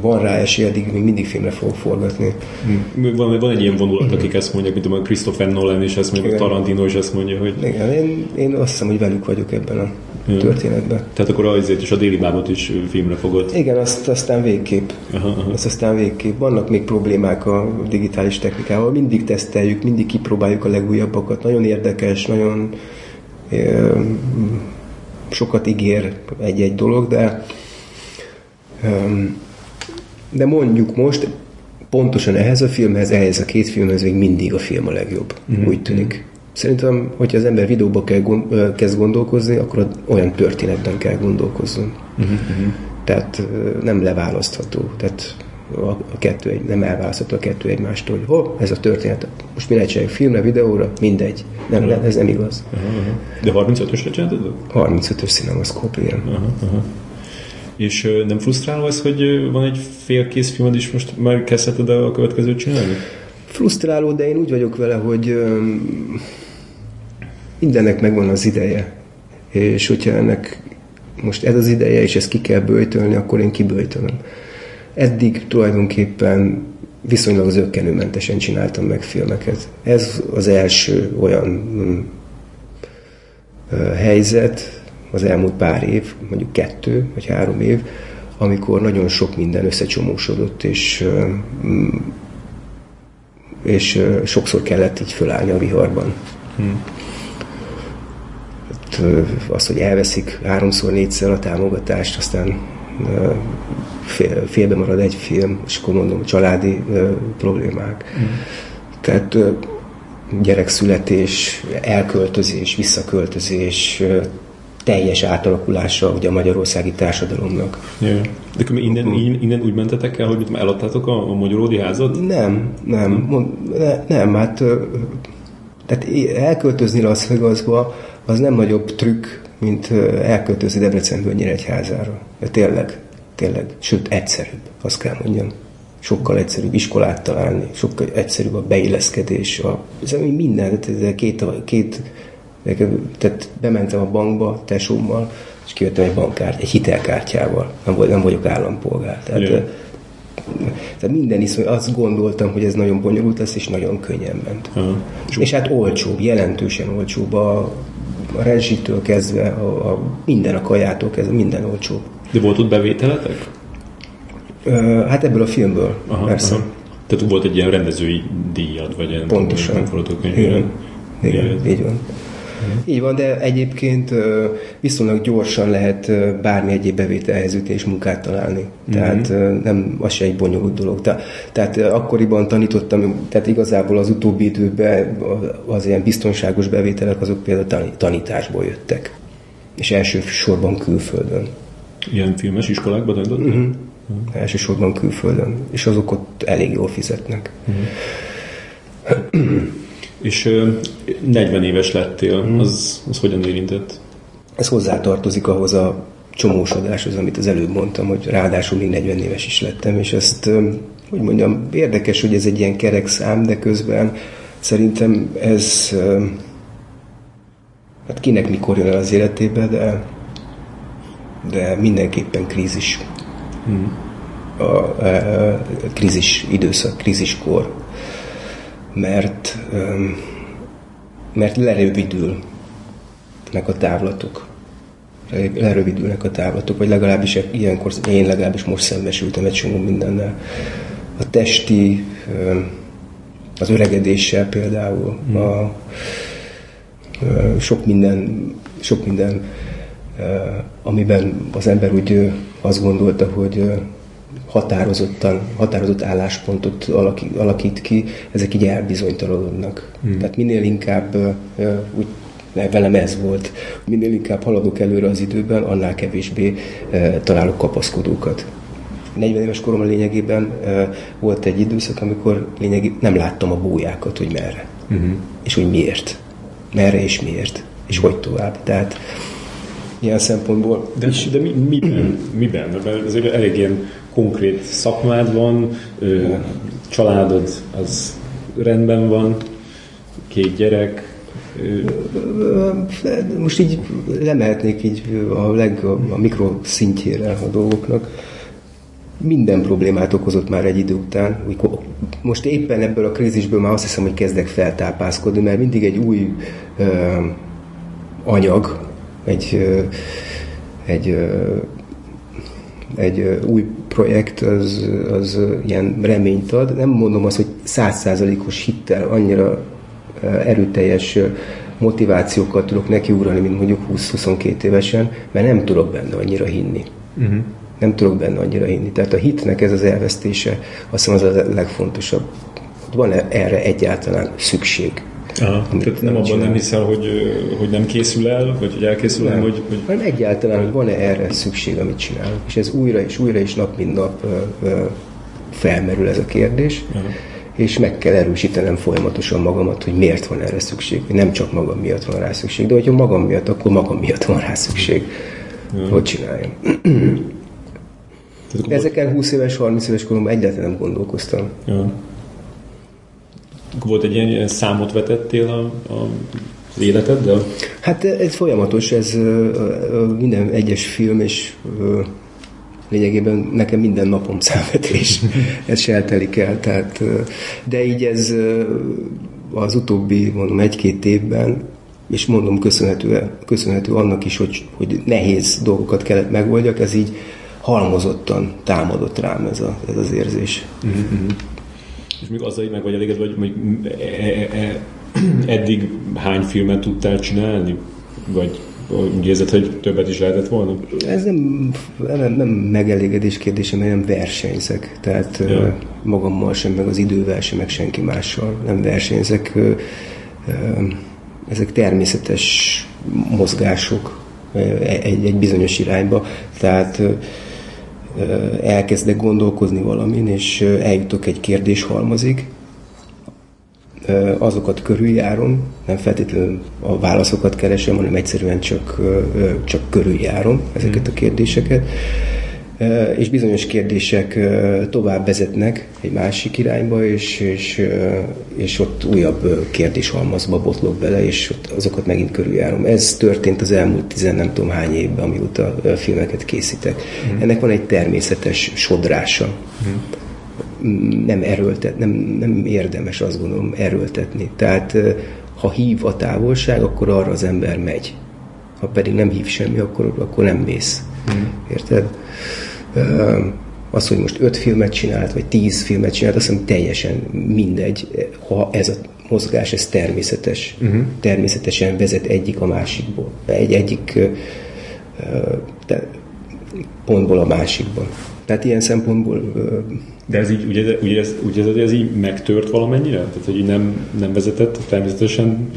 van rá esély, addig még mindig filmre fogok forgatni. Hm. Van, van egy ilyen vonulat, akik ezt mondják, mint a Christopher Nolan és ezt mondja, Tarantino is ezt mondja, hogy... Igen, én, én azt hiszem, hogy velük vagyok ebben a ja. történetben. Tehát akkor azért is a déli bábot is filmre fogod. Igen, azt aztán végképp. Aha, aha. Azt aztán végképp. Vannak még problémák a digitális technikával, mindig teszteljük, mindig kipróbáljuk a legújabbakat. Nagyon érdekes, nagyon sokat ígér egy-egy dolog, de de mondjuk most pontosan ehhez a filmhez, ehhez a két filmhez még mindig a film a legjobb, mm-hmm. úgy tűnik. Szerintem, hogyha az ember videóba kell, kezd gondolkozni, akkor olyan történetben kell gondolkozzon. Mm-hmm. Tehát nem leválasztható. Tehát a, a kettő egy, nem elválasztható a kettő egymástól, hogy ho, ez a történet. Most mi csináljuk filmre, videóra, mindegy. Nem, uh-huh. ez nem igaz. Uh-huh. De 35-ösre csináltad? 35-ös cinemaszkóp, igen. Uh-huh. És nem frusztráló ez, hogy van egy félkész filmed, és most már kezdheted a következőt csinálni? Frusztráló, de én úgy vagyok vele, hogy mindennek megvan az ideje. És hogyha ennek most ez az ideje, és ezt ki kell bőjtölni, akkor én kibőjtölöm. Eddig tulajdonképpen viszonylag az ökkenőmentesen csináltam meg filmeket. Ez az első olyan mm, helyzet, az elmúlt pár év, mondjuk kettő vagy három év, amikor nagyon sok minden összecsomósodott, és, és sokszor kellett így fölállni a viharban. Hmm. Az, hogy elveszik háromszor, négyszer a támogatást, aztán fél, félbe marad egy film, és akkor mondom, családi problémák. Hmm. Tehát gyerekszületés, elköltözés, visszaköltözés, teljes átalakulása ugye a magyarországi társadalomnak. Yeah. De innen, innen úgy mentetek el, hogy eladtátok a, a magyaródi házat? Nem, nem, ne, nem, hát tehát elköltözni Las Vegasba az nem nagyobb trükk, mint elköltözni Debrecenből Nyíregyházára. De tényleg, tényleg, sőt egyszerűbb, azt kell mondjam. Sokkal egyszerűbb iskolát találni, sokkal egyszerűbb a beilleszkedés, a, ez minden, két, két tehát bementem a bankba tesómmal, és kijöttem egy bankkártya, egy hitelkártyával. Nem, vagy, nem vagyok állampolgár. Tehát. Tehát minden iszony, azt gondoltam, hogy ez nagyon bonyolult lesz, és nagyon könnyen ment. Uh-huh. És hát olcsóbb, jelentősen olcsóbb a, a rezsitől kezdve, a, a, minden a kajától kezdve, minden olcsóbb. De volt ott bevételetek? Uh, hát ebből a filmből, aha, persze. Aha. Tehát volt egy ilyen rendezői díjat, vagy ilyen Pontosan. Igen, igen, igen, így van. Így van, de egyébként viszonylag gyorsan lehet bármi egyéb bevételhez ütni és munkát találni. Tehát uh-huh. nem, az se egy bonyolult dolog. Tehát, tehát akkoriban tanítottam, tehát igazából az utóbbi időben az ilyen biztonságos bevételek azok például tanításból jöttek. És elsősorban külföldön. Ilyen filmes iskolákban tanítottak? Uh-huh. Uh-huh. Elsősorban külföldön. És azok ott elég jól fizetnek. Uh-huh. És 40 éves lettél, hmm. az, az hogyan érintett? Ez hozzátartozik ahhoz a csomósodáshoz, amit az előbb mondtam, hogy ráadásul még 40 éves is lettem, és ezt, hogy mondjam, érdekes, hogy ez egy ilyen kerek szám, de közben szerintem ez hát kinek mikor jön el az életébe, de, de mindenképpen krízis. Hmm. A, a, a krízis időszak, kríziskor mert, mert lerövidül meg a távlatok. Lerövidülnek a távlatok, vagy legalábbis ilyenkor én legalábbis most szembesültem egy csomó mindennel. A testi, az öregedéssel például, hmm. a, sok minden, sok minden, amiben az ember úgy azt gondolta, hogy határozottan, határozott álláspontot alakít, alakít ki, ezek így elbizonytalanodnak. Hmm. Tehát minél inkább úgy velem ez volt, minél inkább haladok előre az időben, annál kevésbé találok kapaszkodókat. 40 éves koromban lényegében volt egy időszak, amikor lényegében nem láttam a bójákat, hogy merre. Uh-huh. És hogy miért. Merre és miért. És hogy tovább. Tehát ilyen szempontból. De, de mi, miben? miben? Mert ez egy elég ilyen konkrét szakmád van, családod az rendben van, két gyerek, most így lemehetnék így a, leg, a, a mikroszintjére a dolgoknak. Minden problémát okozott már egy idő után. Most éppen ebből a krízisből már azt hiszem, hogy kezdek feltápászkodni, mert mindig egy új ö, anyag, egy, ö, egy ö, egy új projekt az, az ilyen reményt ad. Nem mondom azt, hogy százszázalékos hittel annyira erőteljes motivációkat tudok nekiugrani, mint mondjuk 20-22 évesen, mert nem tudok benne annyira hinni. Uh-huh. Nem tudok benne annyira hinni. Tehát a hitnek ez az elvesztése, azt hiszem az a legfontosabb. Van erre egyáltalán szükség? Aha, tehát nem abban nem hiszel, hogy, hogy nem készül el, vagy hogy elkészül el, hogy, hogy... Hanem egyáltalán, hogy van-e erre szükség, amit csinálunk. És ez újra és újra és nap mint nap felmerül ez a kérdés. Aha. És meg kell erősítenem folyamatosan magamat, hogy miért van erre szükség. Nem csak magam miatt van rá szükség, de hogyha magam miatt, akkor magam miatt van rá szükség. Aha. Hogy csináljam. Ezeken 20 éves, 30 éves koromban egyáltalán nem gondolkoztam. Ja. Volt egy ilyen, ilyen számot vetettél a, a az életeddel? Hát ez folyamatos, ez minden egyes film, és lényegében nekem minden napom számvetés, ez se eltelik el, tehát, de így ez az utóbbi, mondom, egy-két évben, és mondom, köszönhető, köszönhető annak is, hogy, hogy nehéz dolgokat kellett megoldjak, ez így halmozottan támadott rám ez, a, ez az érzés. Mm-hmm. És még azzal meg vagy elégedve, hogy, hogy e, e, e, eddig hány filmet tudtál csinálni? Vagy úgy érzed, hogy többet is lehetett volna? Ez nem, nem, nem megelégedés kérdése, mert nem versenyzek. Tehát ja. magammal sem, meg az idővel sem, meg senki mással nem versenyzek. Ezek természetes mozgások egy, egy bizonyos irányba. Tehát elkezdek gondolkozni valamin, és eljutok egy kérdéshalmazig, azokat körüljárom, nem feltétlenül a válaszokat keresem, hanem egyszerűen csak, csak körüljárom ezeket a kérdéseket, és bizonyos kérdések tovább vezetnek egy másik irányba, és, és, és ott újabb kérdéshalmazba botlok bele, és ott azokat megint körüljárom. Ez történt az elmúlt tizen nem tudom hány évben, amióta filmeket készítek. Mm. Ennek van egy természetes sodrása. Mm. nem erőltet, nem, nem érdemes azt gondolom erőltetni. Tehát ha hív a távolság, akkor arra az ember megy. Ha pedig nem hív semmi, akkor, akkor nem mész. Mm. Érted? Az, hogy most öt filmet csinált, vagy tíz filmet csinált, azt hiszem teljesen mindegy, ha ez a mozgás, ez természetes. Uh-huh. Természetesen vezet egyik a másikból. Egy egyik uh, pontból a másikba. Tehát ilyen szempontból... De ez így, ugye, ugye, ez, ugye ez, ez így megtört valamennyire? Tehát, hogy így nem, nem vezetett természetesen?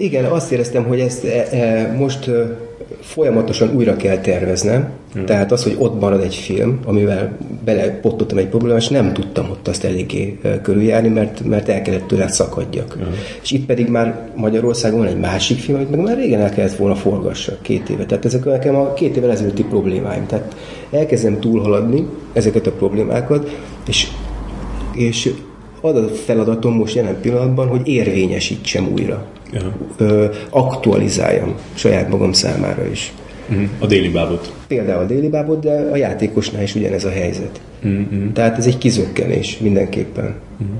Igen, azt éreztem, hogy ezt e, e, most folyamatosan újra kell terveznem. Hmm. Tehát az, hogy ott marad egy film, amivel belepottottam egy problémát, és nem tudtam ott azt eléggé körüljárni, mert, mert el kellett tőle szakadjak. Hmm. És itt pedig már Magyarországon van egy másik film, amit meg már régen el kellett volna forgassak, két éve. Tehát ezek nekem a két évvel ezelőtti problémáim. Tehát elkezdem túlhaladni ezeket a problémákat, és, és az a feladatom most jelen pillanatban, hogy érvényesítsem újra. Ja. Ö, aktualizáljam saját magam számára is. Uh-huh. A déli bábot. Például a déli bábot, de a játékosnál is ugyanez a helyzet. Uh-huh. Tehát ez egy kizökkenés mindenképpen. Uh-huh.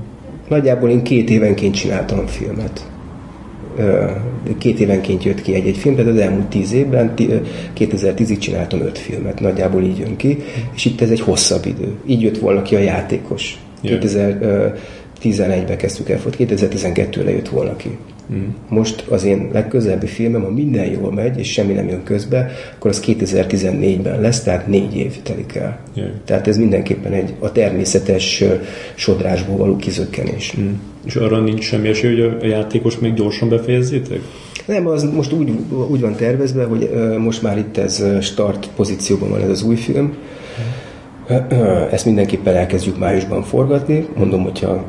Nagyjából én két évenként csináltam filmet. Két évenként jött ki egy-egy film, tehát az elmúlt tíz évben, 2010-ig csináltam öt filmet, nagyjából így jön ki, és itt ez egy hosszabb idő. Így jött volna ki a játékos. 2011-ben kezdtük el, 2012-re jött volna ki. Mm. Most az én legközelebbi filmem, ha minden jól megy, és semmi nem jön közbe, akkor az 2014-ben lesz, tehát négy év telik el. Yeah. Tehát ez mindenképpen egy a természetes sodrásból való kizökkenés. Mm. És arra nincs semmi esély, hogy a játékos még gyorsan befejezzétek? Nem, az most úgy, úgy van tervezve, hogy most már itt ez start pozícióban van ez az új film, ezt mindenképpen elkezdjük májusban forgatni. Mondom, hogyha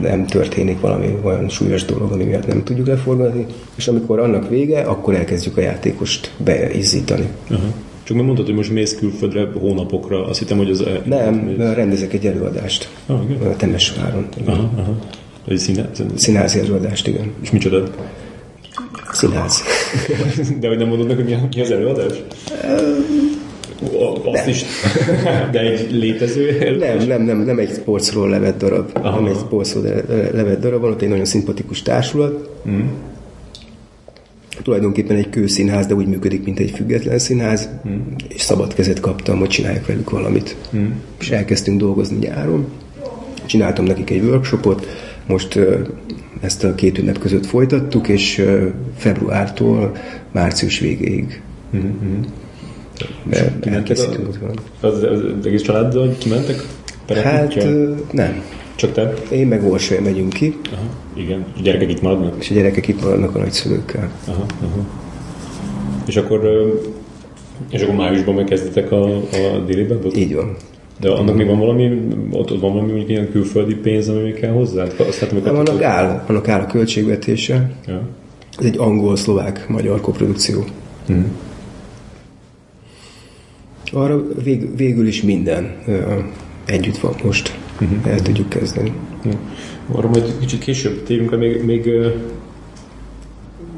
nem történik valami olyan súlyos dolog, ami miatt nem tudjuk leforgatni, és amikor annak vége, akkor elkezdjük a játékost beizzítani. Uh-huh. Csak mert mondtad, hogy most mész külföldre hónapokra, azt hittem, hogy az... Nem, mész... rendezek egy előadást. Ah, okay. Temesváron. Aha, aha. Egy színe... Színházi előadást, igen. És micsoda? Színház. De hogy nem mondod meg, hogy mi az előadás? Azt is, de egy létező Nem, nem, nem, nem egy sportról levett darab. Aha. Nem egy sportról levett darab, van ott egy nagyon szimpatikus társulat. Mm. Tulajdonképpen egy kőszínház, de úgy működik, mint egy független színház, mm. és szabad kezet kaptam, hogy csinálják velük valamit. Mm. És elkezdtünk dolgozni nyáron. Csináltam nekik egy workshopot, most ezt a két ünnep között folytattuk, és februártól március végéig. Mm-hmm. Kimentek a, az, az, az egész családdal kimentek? Hát nem. Csak te? Én meg Orsolya megyünk ki. Aha, igen. És a gyerekek itt maradnak? És a gyerekek itt maradnak a nagyszülőkkel. Aha, aha. És akkor, és akkor májusban megkezditek a, a déli bebot? Így van. De annak még van valami, ott, ott van valami mondjuk ilyen külföldi pénz, ami még kell hozzá? Azt hát, nem, annak áll, annak áll a költségvetése. Ja. Ez egy angol-szlovák-magyar koprodukció. Hmm arra vég, végül is minden együtt van most. Uh-huh. El tudjuk kezdeni. Uh-huh. Arra majd kicsit később térünk, még, még,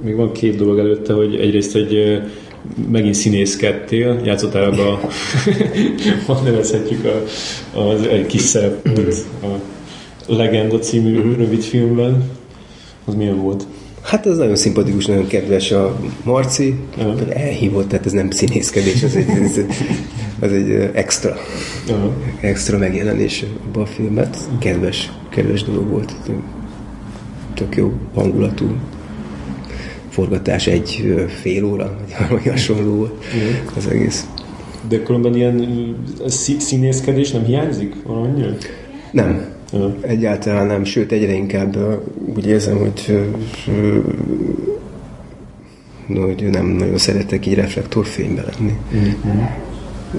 még van két dolog előtte, hogy egyrészt, hogy megint színészkedtél, játszottál ebbe a, ha nevezhetjük a, a, egy kis szerep a Legenda című uh-huh. rövid filmben. Az milyen volt? Hát ez nagyon szimpatikus, nagyon kedves a Marci, uh-huh. elhívott, tehát ez nem színészkedés, az egy, ez, az egy extra, uh-huh. extra megjelenés abban a filmet. Kedves, kedves dolog volt. Tök jó hangulatú forgatás egy fél óra, vagy hasonló volt uh-huh. az egész. De különben ilyen színészkedés nem hiányzik valamennyire? Nem. Egyáltalán nem, sőt egyre inkább úgy érzem, hogy, hogy nem nagyon szeretek így reflektorfénybe lenni. Uh-huh.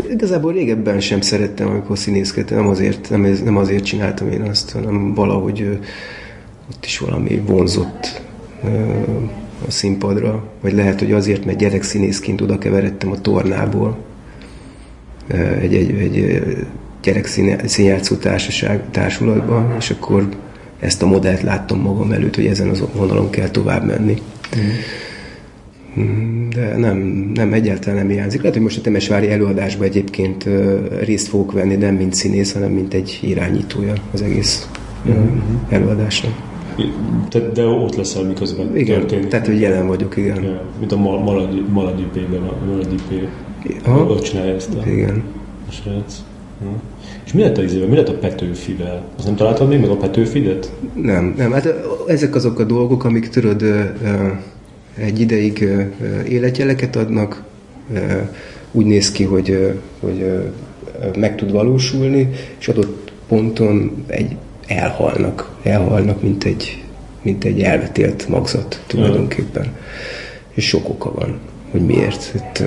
Igazából régebben sem szerettem, amikor színészkedtem, nem azért, nem, nem azért csináltam én azt, hanem valahogy ott is valami vonzott a színpadra, vagy lehet, hogy azért, mert gyerekszínészként oda keveredtem a tornából. Egy, egy, egy gyerekszínjátszó társaság, társulatban, és akkor ezt a modellt láttam magam előtt, hogy ezen az vonalon kell tovább menni. Mm. de nem, nem egyáltalán nem hiányzik. Lehet, hogy most a Temesvári előadásban egyébként részt fogok venni, nem mint színész, hanem mint egy irányítója az egész mm-hmm. előadásnak. De, de ott leszel miközben igen, történik. tehát hogy jelen vagyok, igen. Ja, mint a Maladipében, a Maladipé. Ott csinálja ezt a, igen. a srác. Hm. Mi lett a izével? Mi lett a Petőfivel? Azt nem találtad még meg a Petőfidet? Nem, nem. Hát ezek azok a dolgok, amik tudod egy ideig életjeleket adnak, úgy néz ki, hogy, hogy meg tud valósulni, és adott ponton egy elhalnak, elhalnak, mint egy, mint egy elvetélt magzat tulajdonképpen. Ja. És sok oka van, hogy miért. Itt,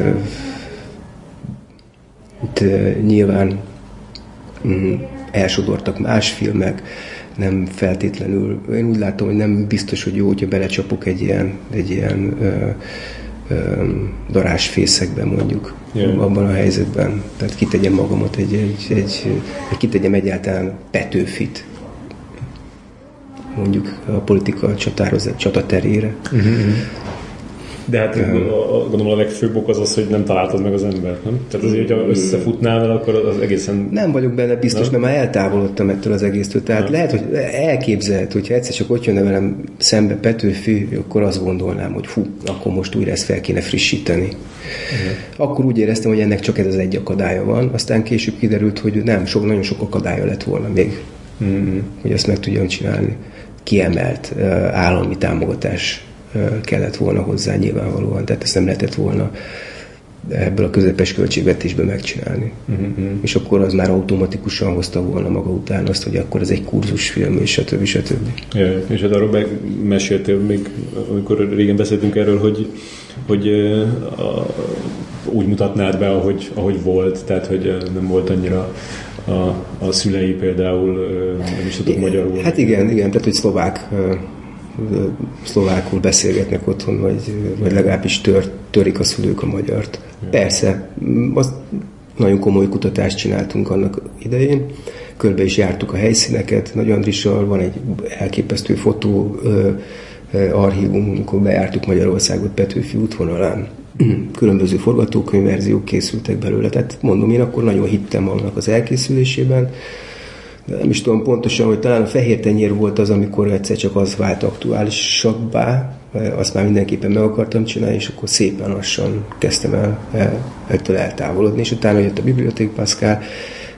itt nyilván elsodortak más filmek, nem feltétlenül, én úgy látom, hogy nem biztos, hogy jó, hogyha belecsapok egy ilyen, egy ilyen ö, ö, darásfészekbe mondjuk, yeah. abban a helyzetben. Tehát kitegyem magamat egy, egy, egy, egy kitegyem egyáltalán Petőfit, mondjuk a politika csatározat, csataterére. Uh-huh. De hát gondolom a legfőbb ok az az, hogy nem találtad meg az embert, nem? Tehát azért, hogyha összefutnál vele, akkor az egészen... Nem vagyok benne biztos, nem? mert már eltávolodtam ettől az egésztől. Tehát nem. lehet, hogy elképzelhet, hogyha egyszer csak ott jönne velem szembe Petőfi, akkor azt gondolnám, hogy fú, akkor most újra ezt fel kéne frissíteni. Uh-huh. Akkor úgy éreztem, hogy ennek csak ez az egy akadálya van, aztán később kiderült, hogy nem, sok, nagyon sok akadálya lett volna még, uh-huh. hogy ezt meg tudjam csinálni. Kiemelt állami támogatás kellett volna hozzá nyilvánvalóan, tehát ezt nem lehetett volna ebből a közepes költségvetésből megcsinálni. Uh-huh. És akkor az már automatikusan hozta volna maga után azt, hogy akkor ez egy kurzusfilm, és stb. stb. Ja, és hát arról meséltél még, amikor régen beszéltünk erről, hogy, hogy a, úgy mutatnád be, ahogy, ahogy volt, tehát hogy nem volt annyira a, a szülei például nem is tudok magyarul. Hát igen, igen, tehát hogy szlovák szlovákul beszélgetnek otthon, vagy, vagy legalábbis tör, törik a szülők a magyart. Persze, azt nagyon komoly kutatást csináltunk annak idején, körbe is jártuk a helyszíneket, Nagy Andrissal van egy elképesztő fotó ö, ö, archívum, amikor bejártuk Magyarországot Petőfi útvonalán. Különböző forgatókönyvverziók készültek belőle, tehát mondom, én akkor nagyon hittem annak az elkészülésében, nem is tudom pontosan, hogy talán a fehér tenyér volt az, amikor egyszer csak az vált aktuálisabbá, azt már mindenképpen meg akartam csinálni, és akkor szépen lassan kezdtem el, el ettől eltávolodni, és utána jött a Biblioték Pascal,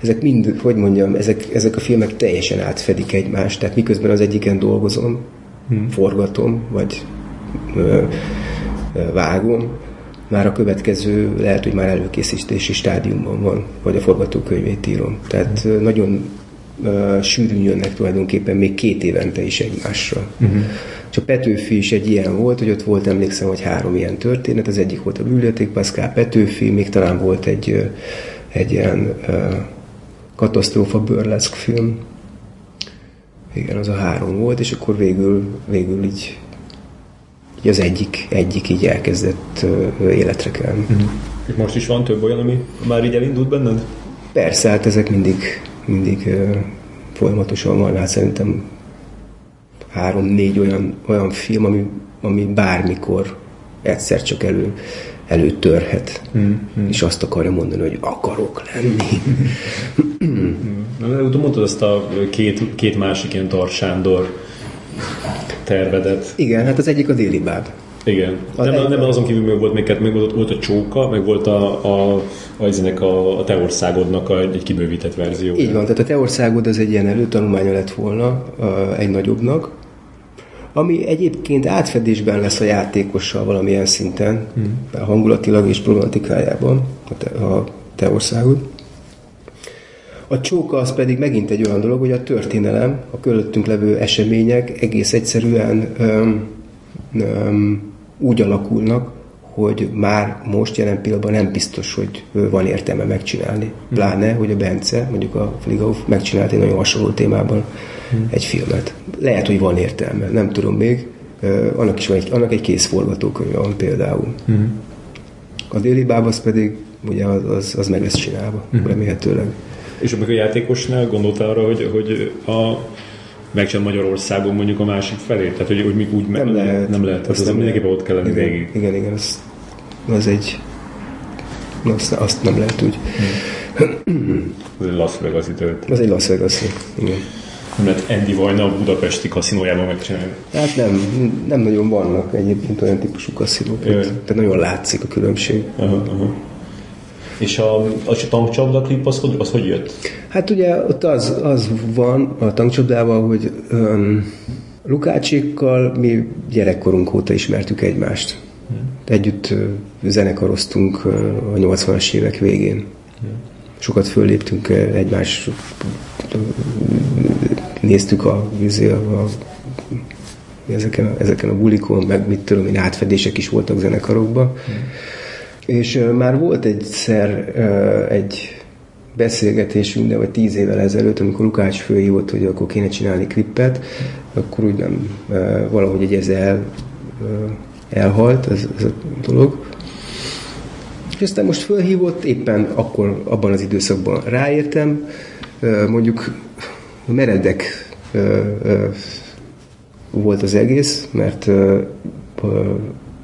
ezek mind, hogy mondjam, ezek, ezek a filmek teljesen átfedik egymást, tehát miközben az egyiken dolgozom, hmm. forgatom, vagy ö, ö, vágom, már a következő lehet, hogy már előkészítési stádiumban van, vagy a forgatókönyvét írom. Tehát hmm. nagyon uh, sűrűn jönnek tulajdonképpen még két évente is egymásra. Uh-huh. Csak Petőfi is egy ilyen volt, hogy ott volt, emlékszem, hogy három ilyen történet. Az egyik volt a Biblioték Pascal Petőfi, még talán volt egy, egy ilyen uh, katasztrófa burleszk film. Igen, az a három volt, és akkor végül, végül így, így az egyik, egyik így elkezdett uh, életre kelni. Uh-huh. Most is van több olyan, ami már így elindult benned? Persze, hát ezek mindig mindig folyamatosan van, hát szerintem három-négy olyan, olyan film, ami, ami bármikor egyszer csak elő, előtörhet, mm, mm. és azt akarja mondani, hogy akarok lenni. mm. Utána mondtad azt a két, két másik ilyen Tarsándor tervedet. Igen, hát az egyik a déli báb. Igen. A nem, nem azon kívül még volt még, még volt, volt a csóka, meg volt a, a, a, a, a te országodnak a, egy kibővített verzió. Így van, tehát a te országod az egy ilyen előtanulmánya lett volna egy nagyobbnak, ami egyébként átfedésben lesz a játékossal valamilyen szinten, hmm. hangulatilag és problematikájában a te, a te országod. A csóka az pedig megint egy olyan dolog, hogy a történelem, a körülöttünk levő események egész egyszerűen öm, öm, úgy alakulnak, hogy már most jelen pillanatban nem biztos, hogy van értelme megcsinálni. Pláne, hogy a Bence, mondjuk a Fligauf megcsinált egy nagyon hasonló témában hmm. egy filmet. Lehet, hogy van értelme, nem tudom még. Annak is van egy, annak egy kész forgatókönyv van például. Hmm. A déli bábasz pedig ugye az, az, az meg lesz csinálva, hmm. remélhetőleg. És amikor a játékosnál gondoltál arra, hogy, hogy a megcsinál Magyarországon mondjuk a másik felét? Tehát, hogy, hogy még úgy Nem lehet. Nem lehet. Tehát az mindenképpen ott kell lenni igen, végig. Igen, igen, az, az egy... Azt, azt nem lehet úgy. Ez egy Las Vegas időt. Az egy Las vegas igen. Nem lehet Andy Vajna a budapesti kaszinójában megcsinálni. Hát nem, nem nagyon vannak egyébként olyan típusú kaszinók. Tehát nagyon látszik a különbség. Aha, aha. És a, a tankcsapda klip az hogy, az hogy jött? Hát ugye ott az, az van a tankcsapdával, hogy um, Lukácsékkal mi gyerekkorunk óta ismertük egymást. Együtt ö, zenekaroztunk ö, a 80-as évek végén. Sokat fölléptünk ö, egymás, néztük a, izé, a, a ezeken, a, ezeken a bulikon, meg mit tudom én, átfedések is voltak zenekarokban. És már volt egyszer egy beszélgetésünk, de vagy tíz évvel ezelőtt, amikor Lukács fölhívott, hogy akkor kéne csinálni klippet, akkor úgy nem, valahogy egy ez el, elhalt ez, ez a dolog. És aztán most fölhívott, éppen akkor, abban az időszakban ráértem, mondjuk meredek volt az egész, mert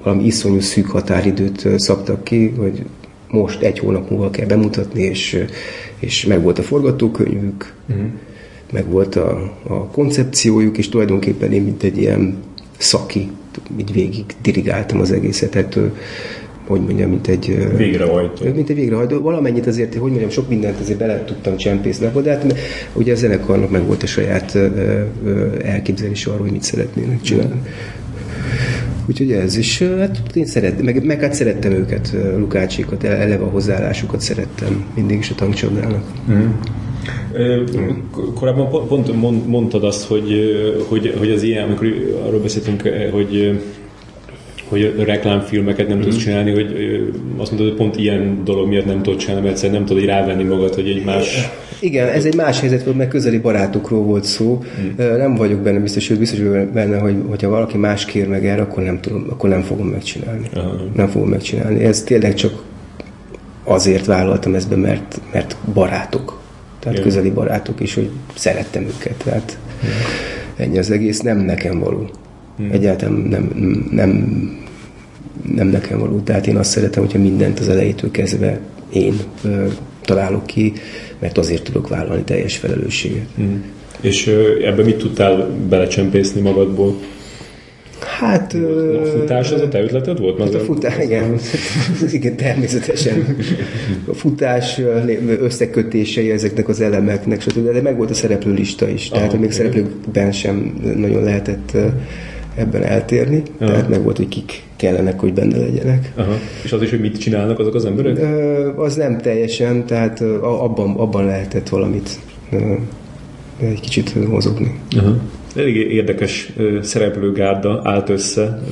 valami iszonyú szűk határidőt szabtak ki, hogy most egy hónap múlva kell bemutatni, és, és meg volt a forgatókönyvük, uh-huh. meg volt a, a koncepciójuk, és tulajdonképpen én, mint egy ilyen szaki, így végig dirigáltam az egészet, tehát, hogy mondjam, mint egy... Végrehajtó. mint egy végrehajtó. Valamennyit azért, hogy mondjam, sok mindent azért bele tudtam csempészni de hát ugye a zenekarnak meg volt a saját elképzelése arról, hogy mit szeretnének csinálni. Úgyhogy ez is, hát én szerettem, meg, meg hát szerettem őket, ö, Lukácsékat, eleve a hozzáállásukat szerettem mindig is a tankcsapdának. Ö, Korábban pont- pont mond- mondtad azt, hogy, hogy, hogy az ilyen, amikor arról beszéltünk, hogy hogy reklámfilmeket nem tudsz csinálni, hogy azt mondod, hogy pont ilyen dolog miatt nem tudod csinálni, mert egyszerűen nem tudod így rávenni magad, hogy egy más... Igen, ez egy más helyzet volt, mert közeli barátokról volt szó. Hmm. Nem vagyok benne biztos, hogy biztos vagyok benne, hogy hogyha valaki más kér meg erre, akkor nem tudom, akkor nem fogom megcsinálni. Aha. Nem fogom megcsinálni. Ez tényleg csak azért vállaltam ezt be, mert, mert barátok. Tehát Igen. közeli barátok is, hogy szerettem őket. Tehát ennyi az egész, nem nekem való. Egyáltalán nem, nem, nem nekem való. Tehát én azt szeretem, hogyha mindent az elejétől kezdve én ö, találok ki, mert azért tudok vállalni teljes felelősséget. Mm. És ö, ebbe mit tudtál belecsempészni magadból? Hát... A futás az a te ötleted volt? Hát a futás, igen, igen, természetesen. A futás összekötései ezeknek az elemeknek, stb. De meg volt a szereplőlista is, tehát Aha, még igen. szereplőkben sem nagyon lehetett ebben eltérni, tehát meg volt, hogy kik kellenek, hogy benne legyenek. Aha. És az is, hogy mit csinálnak azok az emberek? Ö, Az nem teljesen, tehát abban, abban lehetett valamit ö, egy kicsit mozogni. Aha. Elég érdekes szereplőgárda állt össze.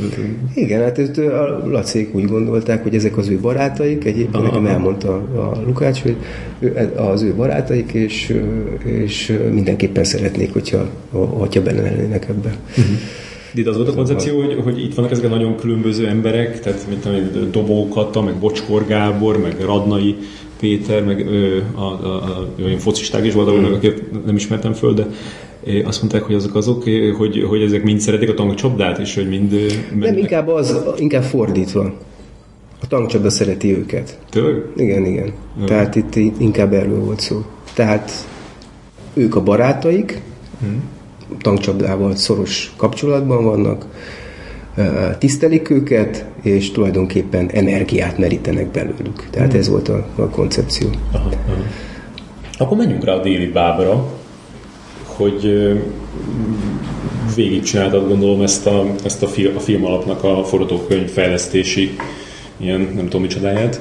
Igen, hát ezt a Lacék úgy gondolták, hogy ezek az ő barátaik, egyébként Aha, nekem aha. elmondta a Lukács, hogy ő- az ő barátaik, és, és mindenképpen szeretnék, hogyha, hogyha benne lennének ebben. De itt az volt a koncepció, hogy, hogy itt vannak ezek a nagyon különböző emberek, tehát mint tudom, én, Dobó Kata, meg Bocskor Gábor, meg Radnai Péter, meg ö, a, a, a, olyan focisták is voltak, mm. akiket nem ismertem föl, de azt mondták, hogy azok azok, hogy, hogy ezek mind szeretik a tankcsapdát, és hogy mind ö, Nem, mennek. inkább az, inkább fordítva. A tankcsapda szereti őket. Tényleg? Igen, igen. Tehát itt inkább erről volt szó. Tehát ők a barátaik, tankcsapdával szoros kapcsolatban vannak, tisztelik őket, és tulajdonképpen energiát merítenek belőlük. Tehát ez volt a, a koncepció. Aha, aha. Akkor menjünk rá a déli bábra, hogy végigcsináltad gondolom ezt a, ezt a, film, a film alapnak a forgatókönyv fejlesztési ilyen, nem tudom micsodáját,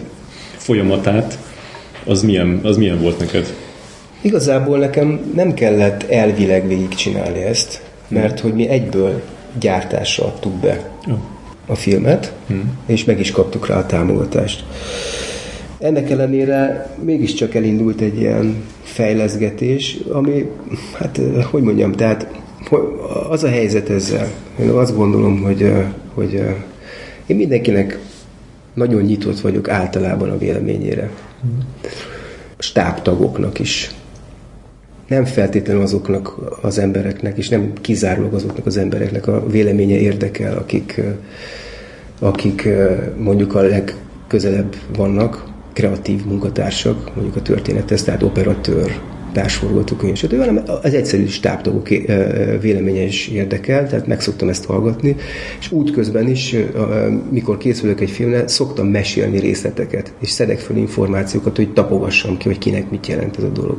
folyamatát. Az milyen, az milyen volt neked? Igazából nekem nem kellett elvileg végigcsinálni ezt, mert hogy mi egyből gyártásra adtuk be a filmet, és meg is kaptuk rá a támogatást. Ennek ellenére mégiscsak elindult egy ilyen fejleszgetés, ami, hát hogy mondjam, tehát az a helyzet ezzel. Én azt gondolom, hogy, hogy én mindenkinek nagyon nyitott vagyok általában a véleményére. A stábtagoknak is nem feltétlenül azoknak az embereknek, és nem kizárólag azoknak az embereknek a véleménye érdekel, akik, akik mondjuk a legközelebb vannak, kreatív munkatársak, mondjuk a történethez, tehát operatőr, társforgatókönyv, stb., hanem az egyszerű stábtagok véleménye is érdekel, tehát meg szoktam ezt hallgatni, és útközben is, mikor készülök egy filmre, szoktam mesélni részleteket, és szedek fel információkat, hogy tapogassam ki, hogy kinek mit jelent ez a dolog.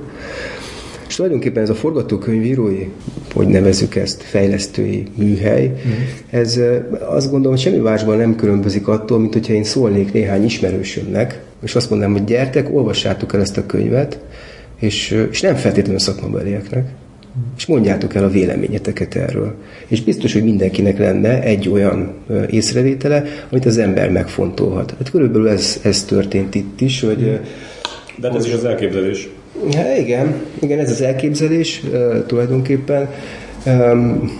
És tulajdonképpen ez a forgatókönyvírói, hogy nevezük ezt, fejlesztői műhely, mm. ez azt gondolom, hogy semmi másban nem különbözik attól, mint hogyha én szólnék néhány ismerősömnek, és azt mondanám, hogy gyertek, olvassátok el ezt a könyvet, és, és nem feltétlenül szakmabelieknek, és mondjátok el a véleményeteket erről. És biztos, hogy mindenkinek lenne egy olyan észrevétele, amit az ember megfontolhat. Hát körülbelül ez, ez történt itt is, hogy... De hát ez is az elképzelés. Hát igen, igen, ez az elképzelés uh, tulajdonképpen. Um,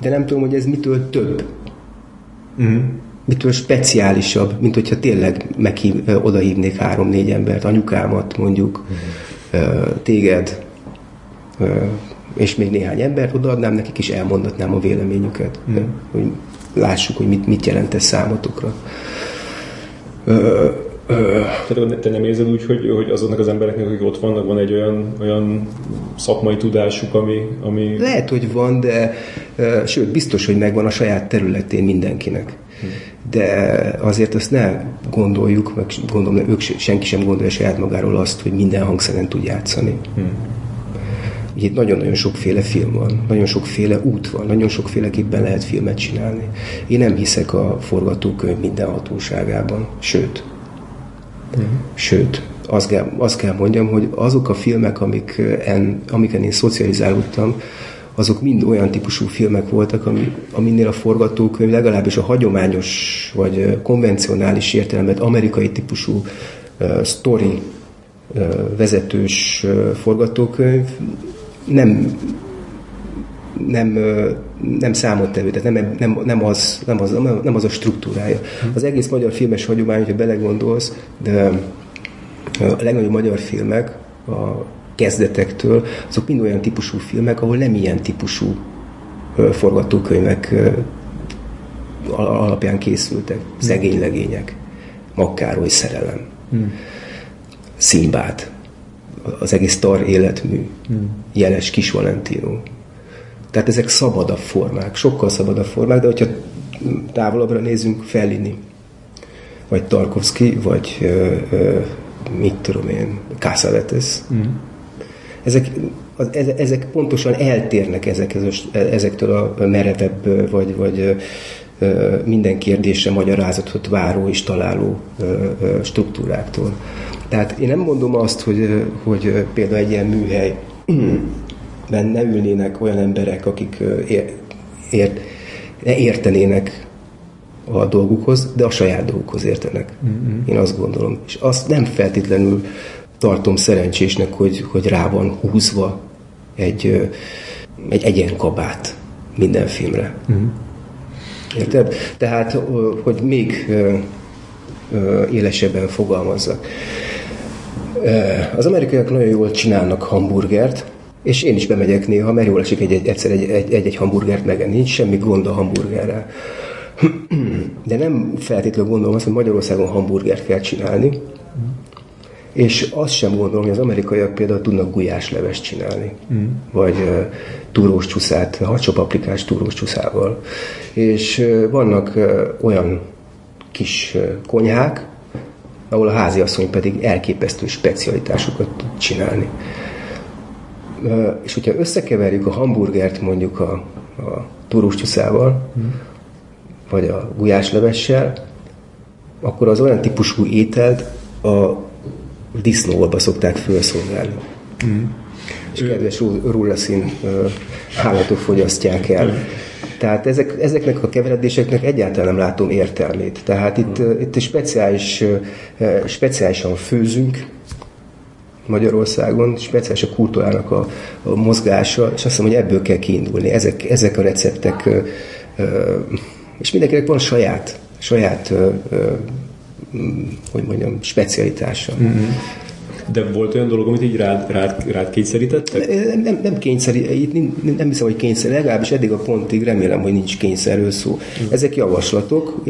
de nem tudom, hogy ez mitől több. Uh-huh mitől speciálisabb, mint hogyha tényleg meghív, odahívnék három-négy embert, anyukámat mondjuk, uh-huh. téged, és még néhány embert odaadnám nekik, és elmondatnám a véleményüket, uh-huh. hogy lássuk, hogy mit, mit jelent ez számotokra. Tehát te nem érzed úgy, hogy, hogy azoknak az embereknek, akik ott vannak, van egy olyan, olyan szakmai tudásuk, ami, ami... Lehet, hogy van, de sőt, biztos, hogy megvan a saját területén mindenkinek de azért azt ne gondoljuk, meg gondolom, ők senki sem gondolja saját magáról azt, hogy minden hangszeren tud játszani. Hmm. Itt nagyon-nagyon sokféle film van, nagyon sokféle út van, nagyon sokféleképpen lehet filmet csinálni. Én nem hiszek a forgatókönyv minden hatóságában, sőt, sőt, azt kell, azt kell mondjam, hogy azok a filmek, amik en, amiken én szocializálódtam, azok mind olyan típusú filmek voltak, ami, aminél a forgatókönyv legalábbis a hagyományos vagy konvencionális értelemben amerikai típusú uh, story uh, vezetős uh, forgatókönyv nem nem, nem számottevő, tehát nem, nem, nem, az, nem, az, nem az a struktúrája. Az egész magyar filmes hagyomány, hogyha belegondolsz, de a legnagyobb magyar filmek a kezdetektől, azok mind olyan típusú filmek, ahol nem ilyen típusú forgatókönyvek alapján készültek. Szegény legények, Makkároly szerelem, hmm. Szimbát, az egész tar életmű, hmm. Jeles Kis Valentino. Tehát ezek szabadabb formák, sokkal szabadabb formák, de hogyha távolabbra nézünk, Fellini, vagy Tarkovsky, vagy ö, ö, mit tudom én, Cassavetes. Hmm ezek, az, ezek pontosan eltérnek ezek, ezektől a merevebb vagy, vagy minden kérdésre magyarázatot váró és találó struktúráktól. Tehát én nem mondom azt, hogy, hogy például egy ilyen műhely ne ülnének olyan emberek, akik ért, értenének a dolgukhoz, de a saját dolgukhoz értenek. Mm-hmm. Én azt gondolom. És azt nem feltétlenül tartom szerencsésnek, hogy, hogy rá van húzva egy, egy egyenkabát minden filmre. Uh-huh. Érted? Tehát, hogy még élesebben fogalmazzak. Az amerikaiak nagyon jól csinálnak hamburgert, és én is bemegyek néha, mert jól esik egy, egy, egyszer egy, egy, egy, egy hamburgert megenni, nincs semmi gond a hamburgerrel. De nem feltétlenül gondolom azt, hogy Magyarországon hamburgert kell csinálni, és azt sem gondolom, hogy az amerikaiak például tudnak gulyáslevest csinálni, mm. vagy uh, túrós csúszát, hacsapaplikás túrós csúszával. És uh, vannak uh, olyan kis uh, konyhák, ahol a háziasszony pedig elképesztő specialitásokat tud csinálni. És hogyha összekeverjük a hamburgert mondjuk a, a túrós csúszával, mm. vagy a gulyáslevessel, akkor az olyan típusú ételt a disznóolba szokták felszolgálni. Mm. És kedves rullaszín állatok fogyasztják el. Tehát ezek, ezeknek a keveredéseknek egyáltalán nem látom értelmét. Tehát itt, mm. itt speciális, speciálisan főzünk, Magyarországon, speciális a kultúrának a, a mozgása, és azt hiszem, hogy ebből kell kiindulni. Ezek, ezek a receptek, és mindenkinek van saját, saját hogy mondjam, specialitása. Mm-hmm. De volt olyan dolog, amit így rád, rád, rád kényszerítettek? Nem, nem, nem kényszer, nem, nem hiszem, hogy kényszer, legalábbis eddig a pontig remélem, hogy nincs kényszerről szó. Mm. Ezek javaslatok,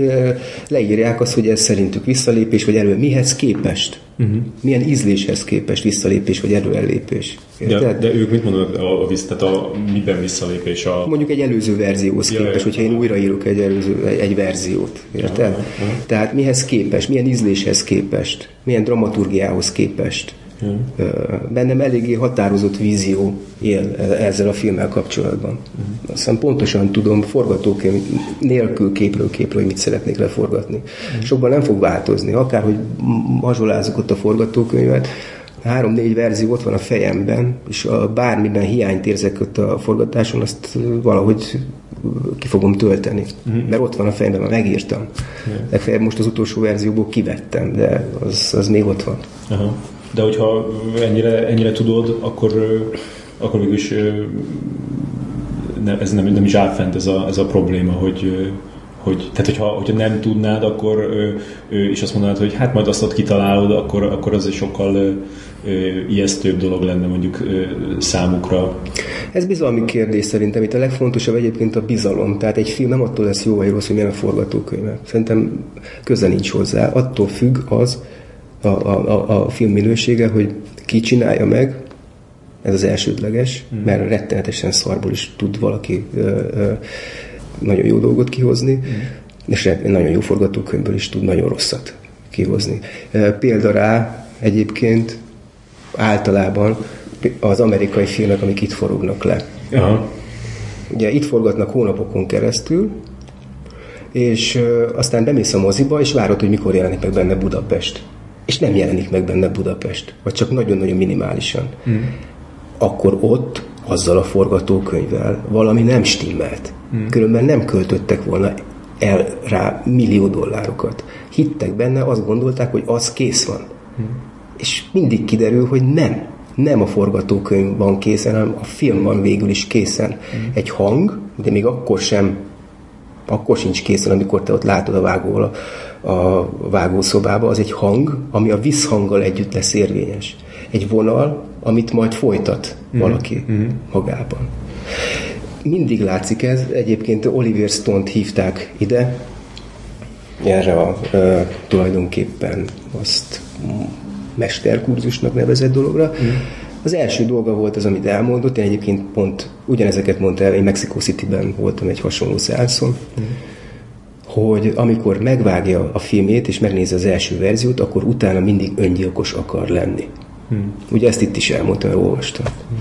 leírják azt, hogy ez szerintük visszalépés, vagy elő, mihez képest, uh-huh. milyen ízléshez képest visszalépés, vagy előrelépés. De, de ők mit mondanak a, a, a, tehát a miben visszalépés? A... Mondjuk egy előző verzióhoz ja, képest, hogyha én újraírok egy, előző, egy, egy verziót. Érted? Ja, ja. Tehát mihez képest, milyen ízléshez képest, milyen dramaturgiához képest. Hmm. Bennem eléggé határozott vízió él e, ezzel a filmmel kapcsolatban. Hmm. Aztán pontosan tudom forgatókönyv nélkül képről képről, hogy mit szeretnék leforgatni. Hmm. Sokban nem fog változni. Akárhogy mazsolázok ott a forgatókönyvet, három-négy verzió ott van a fejemben, és a bármiben hiányt érzek ott a forgatáson, azt valahogy ki fogom tölteni. Mm-hmm. Mert ott van a fejemben, már megírtam. Yeah. Legfeljebb most az utolsó verzióból kivettem, de az, az még ott van. Aha. De hogyha ennyire, ennyire tudod, akkor, akkor mégis ne, ez nem, nem is áll ez a, ez a probléma, hogy, hogy, tehát hogyha, hogyha nem tudnád, akkor és azt mondanád, hogy hát majd azt ott kitalálod, akkor, akkor az egy sokkal ijesztőbb dolog lenne mondjuk számukra. Ez bizalmi kérdés szerintem. Itt a legfontosabb egyébként a bizalom. Tehát egy film nem attól lesz jó vagy rossz, hogy milyen a forgatókönyve. Szerintem köze nincs hozzá. Attól függ az a, a, a, film minősége, hogy ki csinálja meg, ez az elsődleges, mm. mert rettenetesen szarból is tud valaki ö, ö, nagyon jó dolgot kihozni, mm. és nagyon jó forgatókönyvből is tud nagyon rosszat kihozni. Példa rá egyébként általában az amerikai filmek, amik itt forognak le. Aha. Ugye itt forgatnak hónapokon keresztül, és aztán bemész a moziba, és várod, hogy mikor jelenik meg benne Budapest. És nem jelenik meg benne Budapest, vagy csak nagyon-nagyon minimálisan. Mm. Akkor ott azzal a forgatókönyvvel valami nem stimmelt. Mm. Különben nem költöttek volna el rá millió dollárokat. Hittek benne, azt gondolták, hogy az kész van. Mm és mindig kiderül, hogy nem. Nem a forgatókönyv van készen, hanem a film van végül is készen. Mm. Egy hang, de még akkor sem, akkor sincs készen, amikor te ott látod a vágóval a, a vágószobába, az egy hang, ami a visszhanggal együtt lesz érvényes. Egy vonal, amit majd folytat mm. valaki mm. magában. Mindig látszik ez, egyébként Oliver Stone-t hívták ide, erre a, e, tulajdonképpen azt mesterkurzusnak nevezett dologra. Mm. Az első dolga volt az, amit elmondott, én egyébként pont ugyanezeket mondta el, én Mexico City-ben voltam egy hasonló szállszon, mm. Hogy amikor megvágja a filmét és megnézi az első verziót, akkor utána mindig öngyilkos akar lenni. Mm. Ugye ezt itt is elmondtam, olvastam. Mm.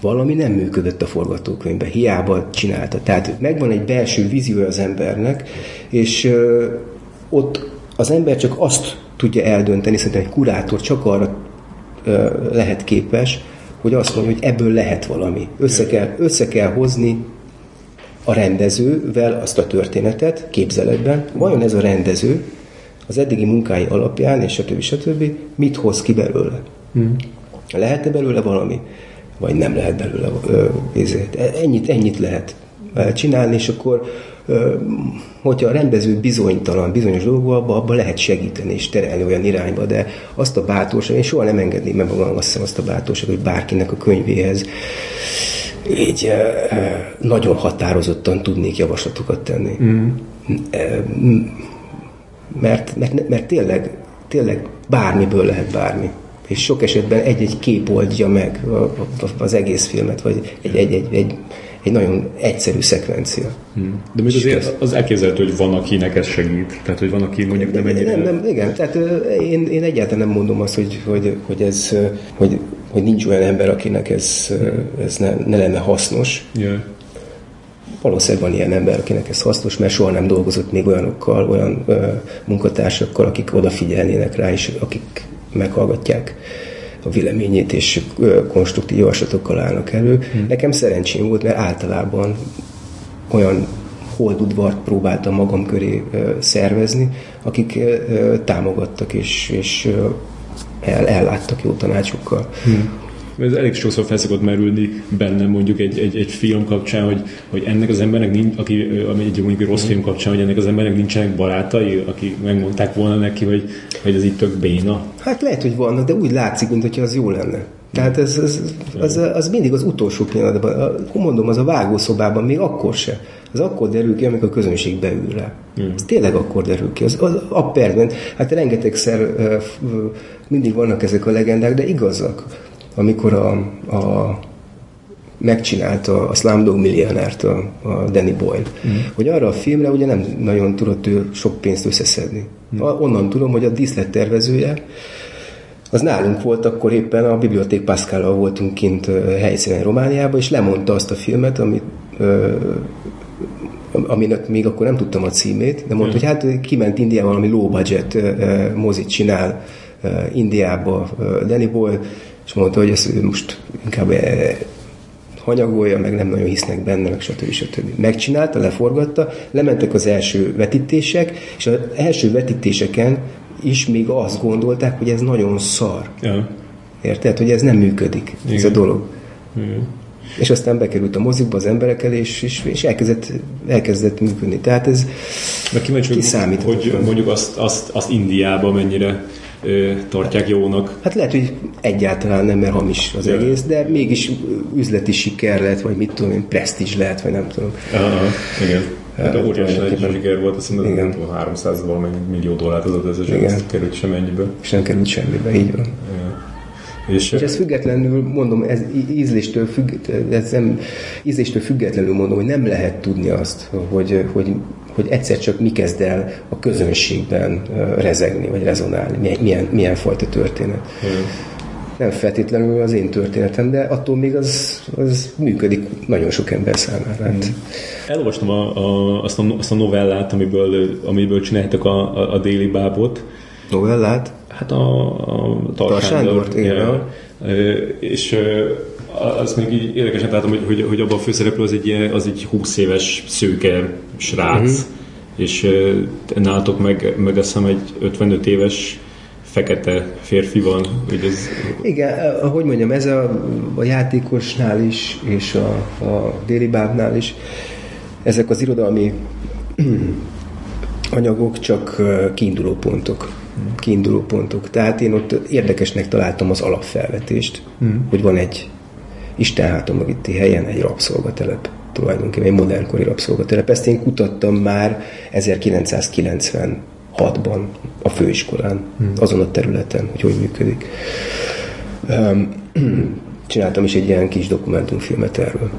Valami nem működött a forgatókönyvben, hiába csinálta. Tehát megvan egy belső víziója az embernek, és ö, ott az ember csak azt tudja eldönteni, szerintem egy kurátor csak arra ö, lehet képes, hogy azt mondja, hogy ebből lehet valami. Össze kell, össze kell hozni a rendezővel azt a történetet képzeletben. Vajon ez a rendező az eddigi munkái alapján, és stb. stb. mit hoz ki belőle? Hmm. Lehet-e belőle valami? Vagy nem lehet belőle? Ö, ennyit, ennyit lehet csinálni, és akkor hogyha a rendező bizonytalan bizonyos dolgokban, abban lehet segíteni és terelni olyan irányba, de azt a bátorság, én soha nem engedném meg magam azt hiszem azt a bátorság, hogy bárkinek a könyvéhez így nagyon határozottan tudnék javaslatokat tenni. Mm. Mert, mert, mert tényleg, tényleg bármiből lehet bármi és sok esetben egy-egy kép oldja meg az egész filmet, vagy egy, egy, nagyon egyszerű szekvencia. Hmm. De még azért az elképzelhető, hogy van, akinek ez segít. Tehát, hogy van, aki mondjuk nem ennyire... Nem, nem, igen. Tehát én, én egyáltalán nem mondom azt, hogy, hogy, hogy ez, hogy, hogy nincs olyan ember, akinek ez, ez ne, ne lenne hasznos. Yeah. Valószínűleg van ilyen ember, akinek ez hasznos, mert soha nem dolgozott még olyanokkal, olyan ö, munkatársakkal, akik odafigyelnének rá, és akik meghallgatják a véleményét, és konstruktív javaslatokkal állnak elő. Hmm. Nekem szerencsém volt, mert általában olyan holdudvart próbáltam magam köré szervezni, akik támogattak és, és el, elláttak jó tanácsokkal. Hmm. Ez elég sokszor felszokott merülni bennem mondjuk egy, egy, egy film kapcsán, hogy, hogy ennek az embernek nincs, aki, ami egy mondjuk egy rossz film kapcsán, hogy ennek az embernek nincsenek barátai, akik megmondták volna neki, hogy, hogy ez itt tök béna. Hát lehet, hogy vannak, de úgy látszik, mintha az jó lenne. Tehát ez, ez, az, az mindig az utolsó pillanatban, mondom, az a vágószobában még akkor se. Az akkor derül ki, amikor a közönség beül rá. Mm. Ez tényleg akkor derül ki. Az, az a percben, hát rengetegszer mindig vannak ezek a legendák, de igazak. Amikor a, a megcsinálta a Slumdog Millionert, a, a Danny Boyle, mm. hogy arra a filmre ugye nem nagyon tudott ő sok pénzt összeszedni. Mm. Onnan tudom, hogy a díszlet tervezője az nálunk volt, akkor éppen a Biblioték Pascalval voltunk kint helyszínen Romániában, és lemondta azt a filmet, amit aminek még akkor nem tudtam a címét, de mondta, hmm. hogy hát kiment Indiában valami low budget mozit csinál Indiába Danny Boyle, és mondta, hogy ezt most inkább hanyagolja, meg nem nagyon hisznek benne, meg stb. stb. Megcsinálta, leforgatta, lementek az első vetítések, és az első vetítéseken is még azt gondolták, hogy ez nagyon szar. Ja. Érted? Hogy ez nem működik, Igen. ez a dolog. Igen. És aztán bekerült a mozikba az emberek elé, és, és, és elkezdett, elkezdett működni. Tehát ez Meg kíváncsi, hogy, hogy mondjuk azt, azt, azt Indiában mennyire ö, tartják jónak. Hát lehet, hogy egyáltalán nem, mert hamis az ja. egész, de mégis üzleti siker lehet, vagy mit tudom én, presztízs lehet, vagy nem tudom. Aha, igen. Hát a óriási nagy siker volt, azt mondom, Igen. 300 valamennyi millió dollárt az az és nem került sem ennyibe. És nem került semmibe, így van. Igen. És, és ez függetlenül, mondom, ez ízléstől, függ, ez nem, ízléstől függetlenül mondom, hogy nem lehet tudni azt, hogy, hogy, hogy egyszer csak mi kezd el a közönségben rezegni, vagy rezonálni, milyen, milyen fajta történet. Igen nem feltétlenül az én történetem, de attól még az, az működik nagyon sok ember számára. Hát. Mm. Elolvastam a, a, azt, a, azt a novellát, amiből, amiből csináltak a, a, a déli bábot. Novellát? Hát a, a Tarsándort, igen. És az még így érdekesen találtam, hogy, hogy, hogy abban a főszereplő az egy, az egy 20 éves szőke srác, uh-huh. és nálatok meg, meg azt hiszem egy 55 éves fekete férfi van. Hogy ez... Igen, ahogy mondjam, ez a, a játékosnál is, és a, a déli bábnál is, ezek az irodalmi anyagok csak kiinduló pontok. Kiinduló pontok. Tehát én ott érdekesnek találtam az alapfelvetést, mm. hogy van egy Isten háta mögötti helyen egy rabszolgatelep tulajdonképpen egy modernkori rabszolgatelep. Ezt én kutattam már 1990 6-ban a főiskolán, hmm. azon a területen, hogy hogy működik. Csináltam is egy ilyen kis dokumentumfilmet erről.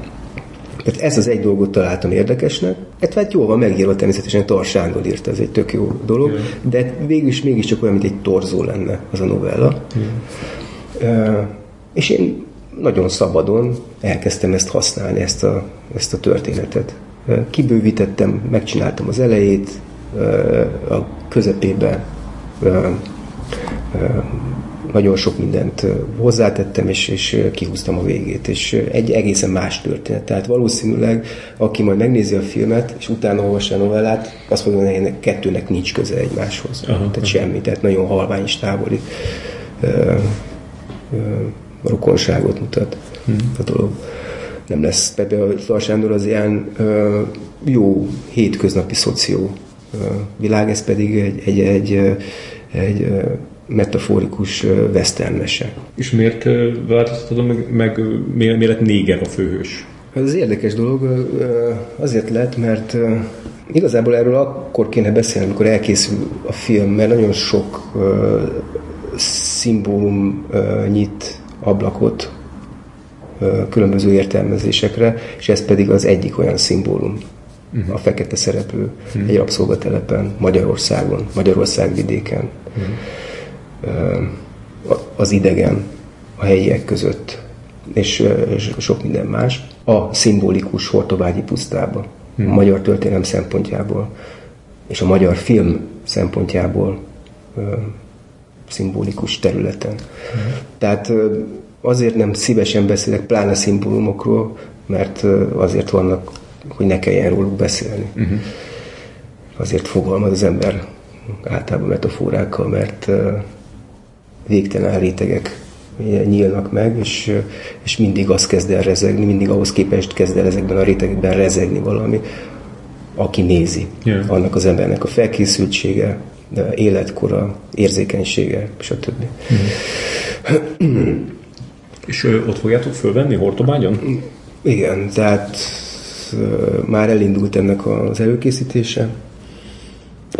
Mert ez az egy dolgot találtam érdekesnek, hát, hát jól van megírva, természetesen Tar Sándor írta, ez egy tök jó dolog, yeah. de végül is mégiscsak olyan, mint egy torzó lenne az a novella. Yeah. Uh, és én nagyon szabadon elkezdtem ezt használni, ezt a, ezt a történetet. Kibővítettem, megcsináltam az elejét, a közepébe nagyon sok mindent hozzátettem, és, és kihúztam a végét, és egy egészen más történet. Tehát valószínűleg, aki majd megnézi a filmet, és utána olvassa a novellát, azt mondani, hogy kettőnek nincs köze egymáshoz. Aha, tehát aha. semmi, tehát nagyon halvány és távoli ö, ö, rokonságot mutat hmm. a dolog. Nem lesz Pepe a Sándor az ilyen ö, jó hétköznapi szoció világ, ez pedig egy, egy, egy, egy metaforikus westernmese. És miért változtatod meg, meg miért, miért lett néger a főhős? Ez az érdekes dolog, azért lett, mert igazából erről akkor kéne beszélni, amikor elkészül a film, mert nagyon sok szimbólum nyit ablakot különböző értelmezésekre, és ez pedig az egyik olyan szimbólum uh-huh. a fekete szereplő uh-huh. egy rabszolgatelepen, Magyarországon, Magyarország vidéken. Uh-huh. Az idegen a helyiek között, és, és sok minden más. A szimbolikus Hortobágyi pusztába, uh-huh. a magyar történelem szempontjából, és a magyar film szempontjából szimbolikus területen. Uh-huh. Tehát azért nem szívesen beszélek pláne szimbólumokról, mert azért vannak hogy ne kelljen róluk beszélni. Uh-huh. Azért fogalmaz az ember általában metaforákkal, mert végtelen rétegek nyílnak meg, és, és mindig az kezd el rezegni, mindig ahhoz képest kezd el ezekben a rétegekben rezegni valami, aki nézi. Yeah. Annak az embernek a felkészültsége, életkora, érzékenysége, stb. Mm. és ott fogjátok fölvenni Hortobágyon? Igen, tehát már elindult ennek az előkészítése,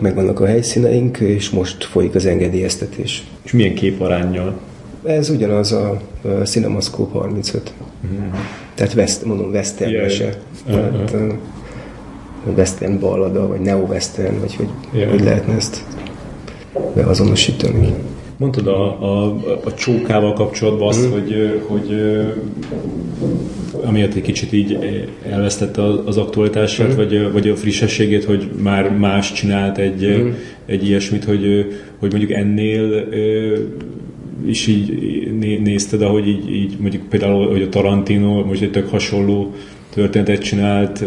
megvannak a helyszíneink, és most folyik az engedélyeztetés. És milyen képarányjal? Ez ugyanaz a, Cinemascope 35. Mm-hmm. Tehát West, mondom, western yeah. se. Yeah. Tehát, uh, western ballada, vagy neo-western, vagy hogy, yeah. hogy lehetne ezt beazonosítani. Mondtad a, a, a csókával kapcsolatban azt, mm. hogy, hogy amiért egy kicsit így elvesztette az aktualitását, mm. vagy, vagy a frissességét, hogy már más csinált egy, mm. egy ilyesmit, hogy, hogy mondjuk ennél is így nézted, ahogy így, így mondjuk például, hogy a Tarantino most egy tök hasonló történetet csinált,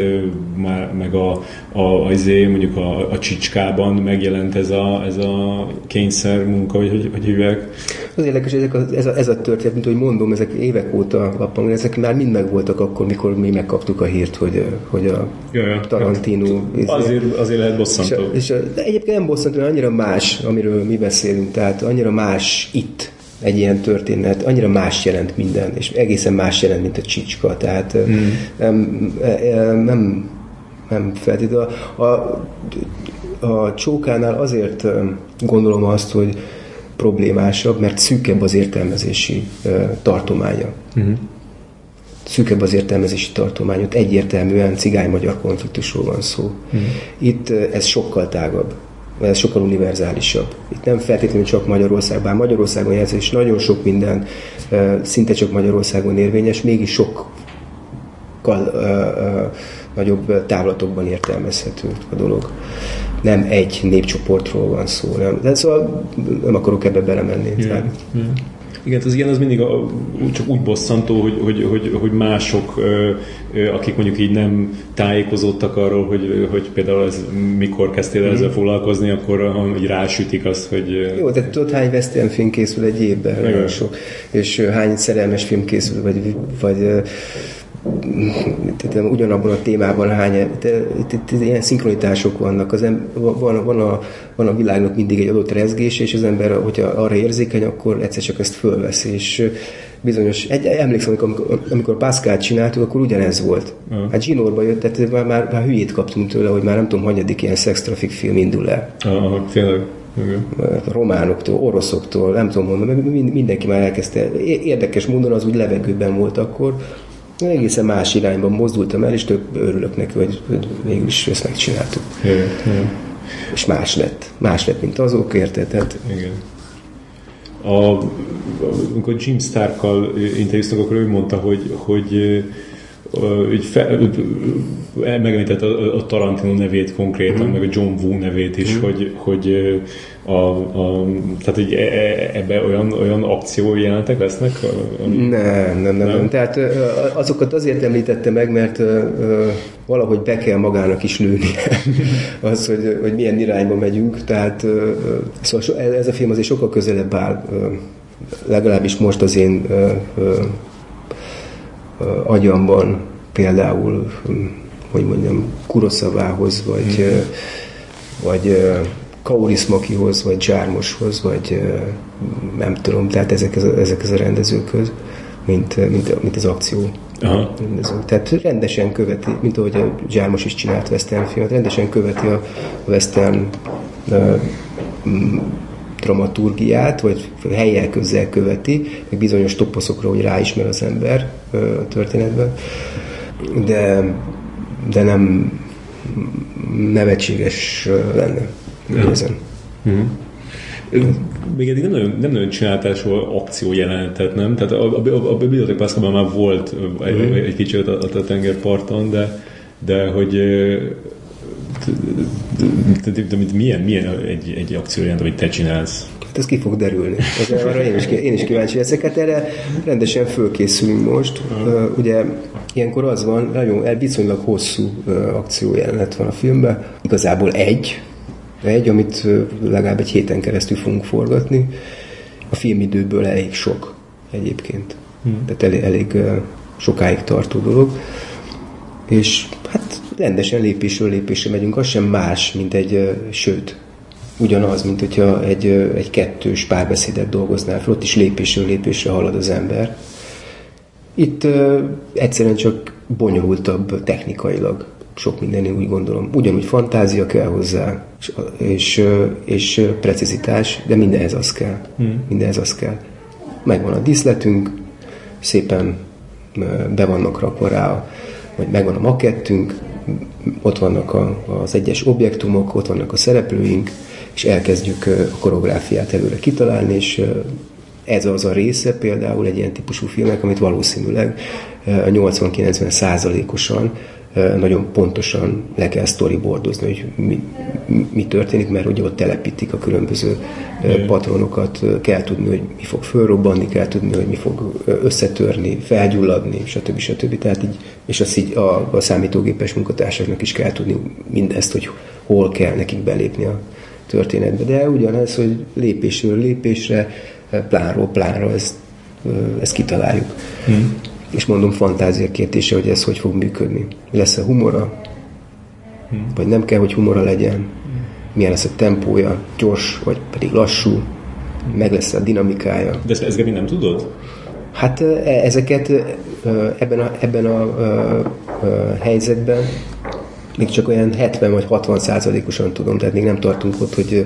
már, meg a, a, a, izé, mondjuk a, a csicskában megjelent ez a, ez a kényszer munka, vagy hogy, hogy hívják. Az érdekes, ezek a, ez, a, ez a történet, mint hogy mondom, ezek évek óta lappan, ezek már mind megvoltak akkor, mikor mi megkaptuk a hírt, hogy, hogy a ja, ja. Tarantino... Izé, azért, azért lehet bosszantó. És, és, de egyébként nem bosszantó, annyira más, amiről mi beszélünk, tehát annyira más itt, egy ilyen történet, annyira más jelent minden, és egészen más jelent, mint a csicska, tehát mm. nem, nem, nem feltétlenül. A, a, csókánál azért gondolom azt, hogy problémásabb, mert szűkebb az értelmezési tartománya. Mm. Szűkebb az értelmezési tartomány, ott egyértelműen cigány-magyar konfliktusról van szó. Mm. Itt ez sokkal tágabb ez sokkal univerzálisabb. Itt nem feltétlenül csak Magyarország, bár Magyarországon jelző, és nagyon sok minden szinte csak Magyarországon érvényes, mégis sokkal nagyobb távlatokban értelmezhető a dolog. Nem egy népcsoportról van szó. Nem. De szóval nem akarok ebbe belemenni. Yeah, yeah. Igen, az ilyen az mindig a, csak úgy bosszantó, hogy, hogy, hogy, hogy mások, akik mondjuk így nem tájékozódtak arról, hogy, hogy például ez mikor kezdtél ezzel mhm. foglalkozni, akkor így rásütik azt, hogy... Jó, de tudod, hány western film készül egy évben? Nagyon sok. És hány szerelmes film készül, vagy, vagy tehát ugyanabban a témában hány, itt, ilyen szinkronitások vannak. Az em, van, van, a, van a világnak mindig egy adott rezgés, és az ember, hogyha arra érzékeny, akkor egyszer csak ezt fölvesz, és bizonyos, egy, emlékszem, amikor, amikor Pascal csináltuk, akkor ugyanez volt. Uh. Hát Ginorba jött, tehát már, már, már hülyét kaptunk tőle, hogy már nem tudom, hanyadik ilyen szextrafik film indul el. Uh, tényleg. A románoktól, oroszoktól, nem tudom mondani, mindenki már elkezdte. Érdekes módon az úgy levegőben volt akkor, egészen más irányban mozdultam el, és tök örülök neki, hogy, hogy végül is ezt megcsináltuk. Igen, igen. És más lett. Más lett, mint azok, érted? Tehát... Igen. A, amikor Jim Starkkal interjúztak, akkor ő mondta, hogy, hogy így fe, megemlített a, a Tarantino nevét konkrétan, mm. meg a John Woo nevét is, mm. hogy, hogy a, a, tehát hogy e, e, ebbe olyan, olyan akció jelentek lesznek? Nem, nem, nem, nem, nem. Tehát azokat azért említette meg, mert valahogy be kell magának is nőni az, hogy, hogy milyen irányba megyünk. Tehát szóval ez a film azért sokkal közelebb áll, legalábbis most az én agyamban például, hogy mondjam, Kuroszavához, vagy, mm. vagy Kaurismakihoz, vagy Zsármoshoz, vagy nem tudom, tehát ezek, ezekhez a rendezőkhöz, mint, mint, mint az akció. Aha. Tehát rendesen követi, mint ahogy a Zsármos is csinált western filmet, rendesen követi a western uh, dramaturgiát, vagy helyel közel követi, meg bizonyos toposzokra, hogy ráismer az ember uh, a történetben, de, de nem nevetséges lenne nézem. Mm. Még eddig nem nagyon, nem nagyon csináltál soha akció jelenetet, nem? Tehát a, a, a Bibliotek Pászkában már volt egy, mm. egy kicsit a, a tengerparton, de, de hogy milyen, milyen egy, egy akció jelent, amit te csinálsz? Hát ez ki fog derülni. Ez, arra én is, én is kíváncsi leszek. Hát erre rendesen fölkészülünk most. Uh, ugye ilyenkor az van, nagyon viszonylag hosszú akciójelenet van a filmben. Igazából egy, egy, amit legalább egy héten keresztül fogunk forgatni. A filmidőből elég sok. egyébként. Hmm. Tehát elég, elég sokáig tartó dolog. És hát rendesen lépésről lépésre megyünk, az sem más, mint egy, sőt, ugyanaz, mint hogyha egy, egy kettős párbeszédet dolgoznál fel, ott is lépésről lépésre halad az ember. Itt egyszerűen csak bonyolultabb technikailag sok minden, én úgy gondolom. Ugyanúgy fantázia kell hozzá, és, és, és precizitás, de mindenhez az kell. Hmm. Mindenhez az kell. Megvan a díszletünk, szépen be vannak rakva rá, vagy megvan a makettünk, ott vannak a, az egyes objektumok, ott vannak a szereplőink, és elkezdjük a koreográfiát előre kitalálni, és ez az a része például egy ilyen típusú filmnek, amit valószínűleg 80-90 százalékosan nagyon pontosan le kell storyboardozni, hogy mi, mi történik, mert ugye ott telepítik a különböző patronokat, kell tudni, hogy mi fog fölrobbanni, kell tudni, hogy mi fog összetörni, felgyulladni, stb. stb. Tehát így, és azt így a, a számítógépes munkatársaknak is kell tudni mindezt, hogy hol kell nekik belépni a történetbe. De ugyanez, hogy lépésről lépésre, plánról plánra ezt, ezt kitaláljuk. Hmm és mondom fantázia kérdése, hogy ez hogy fog működni. Lesz-e humora, hmm. vagy nem kell, hogy humora legyen, hmm. milyen lesz a tempója, gyors, vagy pedig lassú, hmm. meg lesz a dinamikája. De ezt, ezeket nem tudod? Hát e, ezeket ebben a, ebben a, a, a helyzetben még csak olyan 70 vagy 60 százalékosan tudom, tehát még nem tartunk ott, hogy,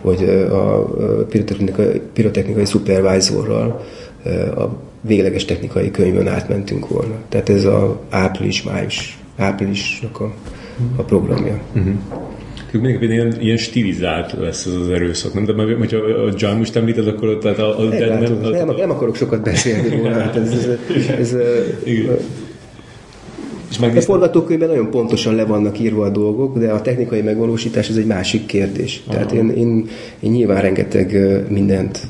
hogy a pirotechnikai, pirotechnikai supervisorral a végleges technikai könyvön átmentünk volna. Tehát ez a április-május, áprilisnak a, a programja. Uh-huh. Mindenképpen ilyen, ilyen stilizált lesz ez az erőszak, nem? De mert, hogyha a John most említed, akkor tehát a, a, nem, nem, nem, nem, akarok sokat beszélni volna. Hát ez, ez, ez, ez és a forgatókönyvben nagyon pontosan le vannak írva a dolgok, de a technikai megvalósítás ez egy másik kérdés. Aha. Tehát én, én, én nyilván rengeteg mindent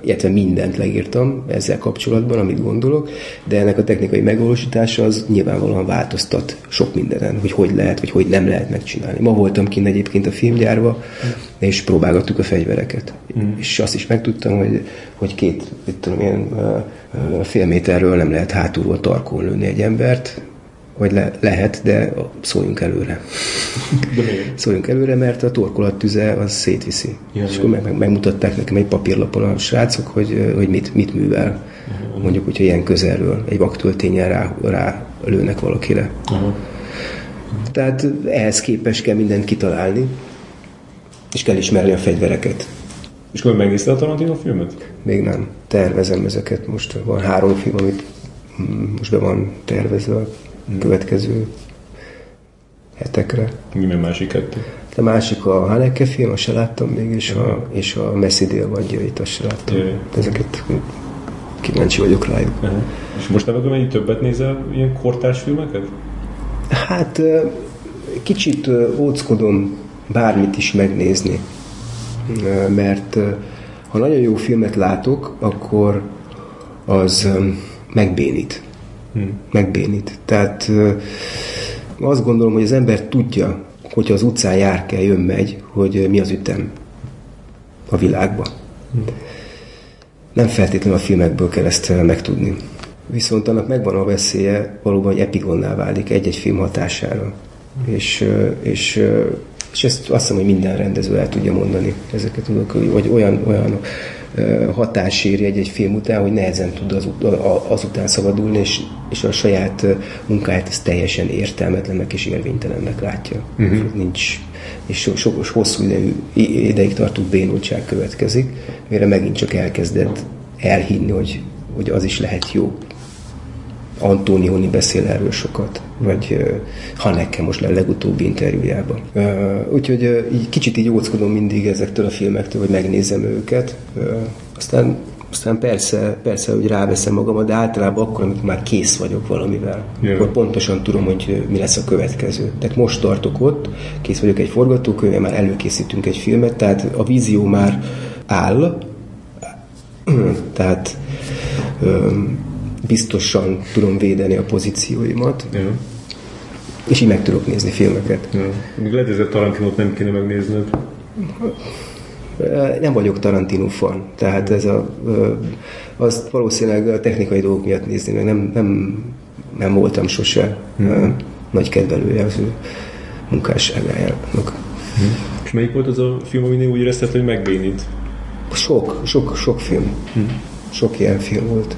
illetve mindent leírtam ezzel kapcsolatban, amit gondolok, de ennek a technikai megvalósítása az nyilvánvalóan változtat sok mindenen, hogy hogy lehet, vagy hogy nem lehet megcsinálni. Ma voltam kint egyébként a filmgyárba, és próbálgattuk a fegyvereket. Mm. És azt is megtudtam, hogy, hogy két, itt tudom, ilyen fél méterről nem lehet hátulról tarkon lőni egy embert, vagy le, lehet, de szóljunk előre. De szóljunk előre, mert a torkolattüze az szétviszi. Ja, és akkor meg, meg, megmutatták nekem egy papírlapon a srácok, hogy, hogy mit, mit művel. Uh-huh. Mondjuk, hogyha ilyen közelről egy vaktöltényen rá, rá lőnek valakire. Uh-huh. Tehát ehhez képes kell mindent kitalálni, és kell ismerni a fegyvereket. És akkor megnézted a Tarantino filmet? Még nem. Tervezem ezeket most. Van három film, amit most be van tervezve következő hetekre. Mi a másik kettő? A másik a Haneke film, azt se láttam még, és, a, és a Messzi délvadjait, azt se láttam. Jaj. Ezeket kíváncsi vagyok rájuk. Uh-huh. És most nem mennyi többet nézel ilyen kortárs filmeket? Hát kicsit óckodom bármit is megnézni, mert ha nagyon jó filmet látok, akkor az megbénít. Megbénít. Tehát azt gondolom, hogy az ember tudja, hogyha az utcán jár kell, jön, megy, hogy mi az ütem a világban. Hmm. Nem feltétlenül a filmekből kell ezt megtudni. Viszont annak megvan a veszélye valóban, hogy epigonná válik egy-egy film hatására. Hmm. És, és, és ezt azt hiszem, hogy minden rendező el tudja mondani ezeket, tudok, vagy olyan, olyan hatás éri egy-egy film után, hogy nehezen tud az, azután szabadulni, és, és a saját munkáját ez teljesen értelmetlennek és érvénytelennek látja. Uh-huh. Nincs, és so, so, hosszú idejű, ideig tartó bénultság következik, mire megint csak elkezded elhinni, hogy, hogy az is lehet jó. Antonioni beszél erről sokat, vagy Haneke most le legutóbbi interjújában. Úgyhogy így kicsit így óckodom mindig ezektől a filmektől, hogy megnézem őket. Aztán aztán persze, persze, hogy ráveszem magamat, de általában akkor, amikor már kész vagyok valamivel, yeah. akkor pontosan tudom, hogy mi lesz a következő. Tehát most tartok ott, kész vagyok egy forgatókönyvvel, már előkészítünk egy filmet, tehát a vízió már áll, tehát biztosan tudom védeni a pozícióimat, ja. és így meg tudok nézni filmeket. Ja. Még lehet, a Tarantinot nem kéne megnézned. Nem vagyok Tarantino fan, tehát ez a, azt valószínűleg a technikai dolgok miatt nézni, meg nem, nem, nem voltam sose hmm. nagy kedvelője az ő munkásságájának. Hmm. És melyik volt az a film, aminél úgy érezted, hogy megbénít? Sok, sok, sok film. Hmm. Sok ilyen film volt.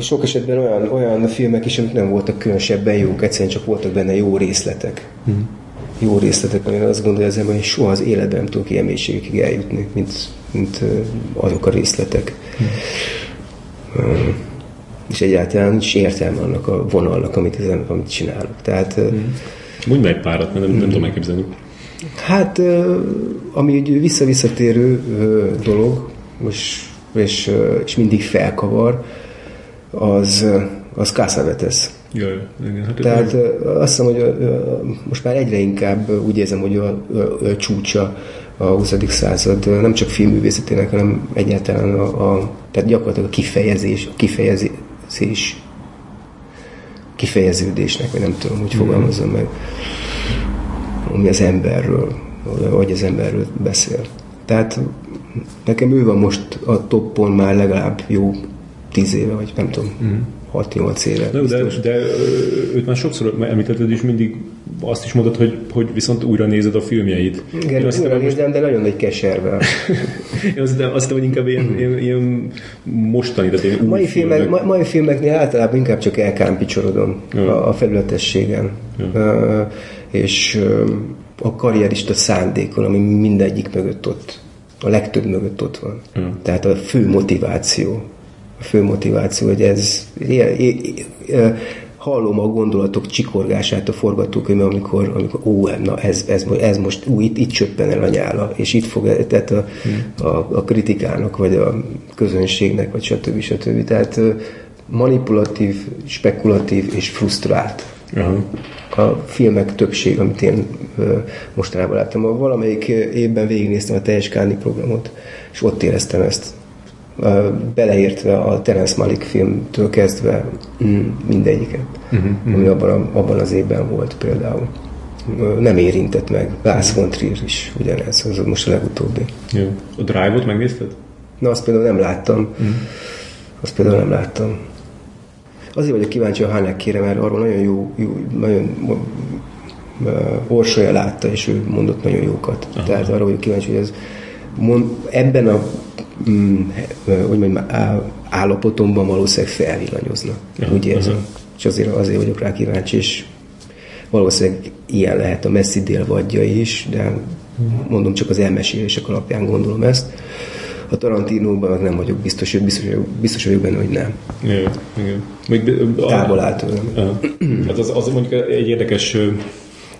Sok esetben olyan, olyan filmek is, amik nem voltak különösebben jók, egyszerűen csak voltak benne jó részletek. Hmm jó részletek, amire azt gondolja az ember, hogy soha az életben nem tudok ilyen mélységekig eljutni, mint, mint azok a részletek. Hmm. És egyáltalán nincs értelme annak a vonalnak, amit, ezen, amit csinálok. Tehát, hmm. Mondj meg párat, mert nem, nem tudom elképzelni. Hát, ami egy vissza-visszatérő dolog, és, és, és mindig felkavar, az, az Cassavetes. Jaj, igen. Hát Tehát azt hiszem, hogy most már egyre inkább úgy érzem, hogy a, a, a csúcsa a 20. század nem csak filmművészetének, hanem egyáltalán a, a tehát gyakorlatilag a kifejezés, a kifejezés kifejeződésnek, vagy nem tudom, hogy fogalmazom meg, ami az emberről, vagy az emberről beszél. Tehát nekem ő van most a toppon már legalább jó tíz éve, vagy nem tudom. Mm 6-8 éve. De, de, de őt már sokszor említetted, és mindig azt is mondod, hogy, hogy viszont újra nézed a filmjeit. Igen, Én azt újra nézem, most... de nagyon egy keservel. Én azt azt hiszem, hogy inkább ilyen, ilyen, ilyen mostani, tehát ilyen mai, filmek, filmek. mai filmeknél általában inkább csak elkámpicsorodom ja. a, felületességen. Ja. Uh, és uh, a karrierista szándékon, ami mindegyik mögött ott, a legtöbb mögött ott van. Ja. Tehát a fő motiváció a fő motiváció, hogy ez hallom a gondolatok csikorgását a forgatókönyvben, amikor, amikor ó, na ez, ez, ez most, ú, itt, itt csöppen el a nyála, és itt fog, tehát a, hmm. a, a kritikának, vagy a közönségnek, vagy stb. stb. Tehát manipulatív, spekulatív és frusztrált. Uh-huh. A filmek többség, amit én mostanában láttam. Valamelyik évben végignéztem a teljes Káni programot, és ott éreztem ezt beleértve a Terence Malik filmtől kezdve mm, mindegyiket, uh-huh, ami abban, a, abban az évben volt például. Nem érintett meg. Lars von Trier is ugyanez, az most a legutóbbi. Jó. A Drive-ot megnézted? Na, azt például nem láttam. Uh-huh. Azt például nem láttam. Azért vagyok kíváncsi a Hanekére, mert arról nagyon jó, jó nagyon Orsolya látta, és ő mondott nagyon jókat. Aha. Tehát arra vagyok kíváncsi, hogy ez mond, ebben a mm, hogy mondjam, állapotomban valószínűleg felvillanyozna. Ja, úgy érzem. Uh-huh. És azért, azért vagyok rá kíváncsi, és valószínűleg ilyen lehet a messzi délvadja is, de mondom, csak az elmesélések alapján gondolom ezt. A Tarantinóban meg nem vagyok biztos, hogy biztos, biztos vagyok benne, hogy nem. Igen, igen. Még, Távol áll tőlem. Hát az, az mondjuk egy érdekes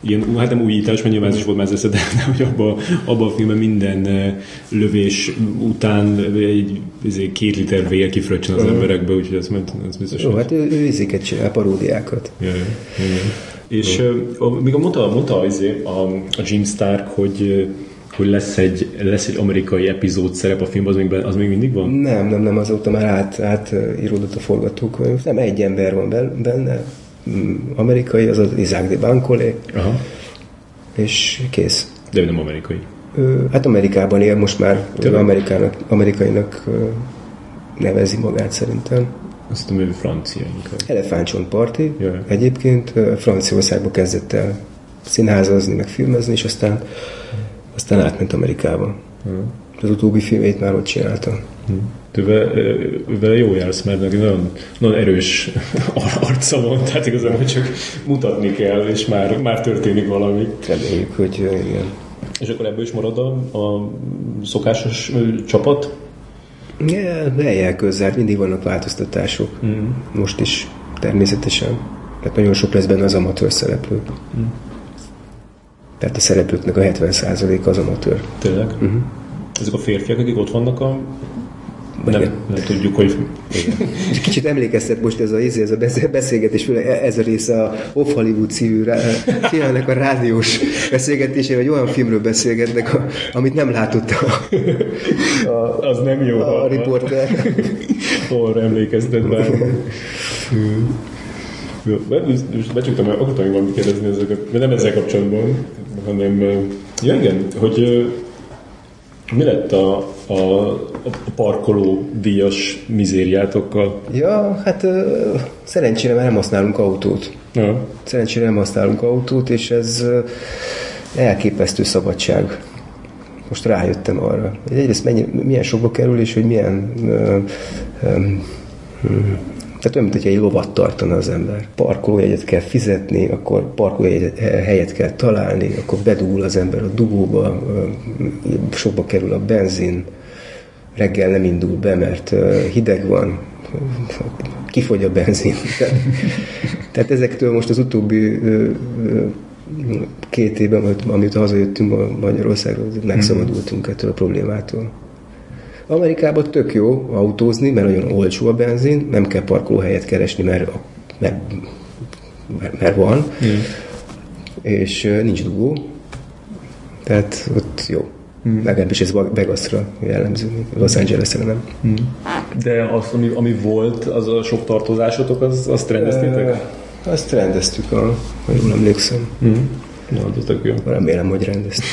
ilyen, hát nem újítás, mert nyilván ez is volt mezősze, de, de hogy abban abba a filmben minden lövés után egy, egy két liter vér kifröccsen az emberekbe, úgyhogy ez, ez biztos. Jó, hát ő, ő izéket csinál, paródiákat. Ja, ja, És uh, még a, mondta, mondta a, a, a Jim Stark, hogy hogy lesz egy, lesz egy amerikai epizód szerep a filmben, az még, az még mindig van? Nem, nem, nem, azóta már át, átíródott a forgatókönyv. Nem, egy ember van benne, amerikai, az az Isaac de Bancolé, Aha. és kész. De ő nem amerikai. Ő, hát Amerikában él, most már amerikának, amerikainak nevezi magát szerintem. Azt tudom, hogy francia inkább. Elefántcsontparti. Yeah. Egyébként Franciaországba kezdett el színházazni, meg filmezni, és aztán, aztán átment Amerikába. Uh-huh. Az utóbbi filmét már ott csinálta. Vele jó jársz, mert neki nagyon, nagyon erős arca van, tehát igazából hogy csak mutatni kell, és már, már történik valami. Reméljük, hogy igen. És akkor ebből is marad a, a szokásos csapat? Ja, eljel közel, mindig vannak változtatások. Mm. Most is természetesen. Tehát nagyon sok lesz benne az amatőr szereplő. Mm. Tehát a szereplőknek a 70% az amatőr. Tényleg? Mm-hmm. Ezek a férfiak, akik ott vannak a nem, nem tudjuk, hogy... Igen. Kicsit emlékeztet most ez a, ez a beszélgetés, ez a része a Off Hollywood című filmnek a rádiós beszélgetésére, hogy olyan filmről beszélgetnek, a, amit nem látott a, a, az nem jó. A, a riporter. Arra emlékeztet már. Most becsuktam, akartam valamit kérdezni ezeket, de nem ezzel kapcsolatban, hanem, ja igen, hogy Mi lett a, a, a parkoló díjas mizériátokkal? Ja, hát ö, szerencsére már nem használunk autót. Ja. Szerencsére nem használunk autót, és ez elképesztő szabadság. Most rájöttem arra, egyrészt mennyi, milyen sokba kerül, és hogy milyen... Ö, ö, ö, tehát olyan, mint hogyha egy lovat tartana az ember. Parkolójegyet kell fizetni, akkor parkolóhelyet kell találni, akkor bedugul az ember a dugóba, sokba kerül a benzin, reggel nem indul be, mert hideg van, kifogy a benzin. Tehát, tehát ezektől most az utóbbi két évben, amit hazajöttünk Magyarországról, megszabadultunk ettől a problémától. Amerikában tök jó autózni, mert nagyon olcsó a benzin, nem kell parkolóhelyet keresni, mert, mert, mert, mert van, mm. és nincs dugó, tehát ott jó. Mm. Legalábbis ez Vegasra jellemző, Los Angelesre nem. Mm. De az, ami, ami volt, az a sok tartozásotok, az, azt rendeztétek? E, azt rendeztük, ha jól emlékszem. Mm. Na, az tök jó. Remélem, hogy rendeztük.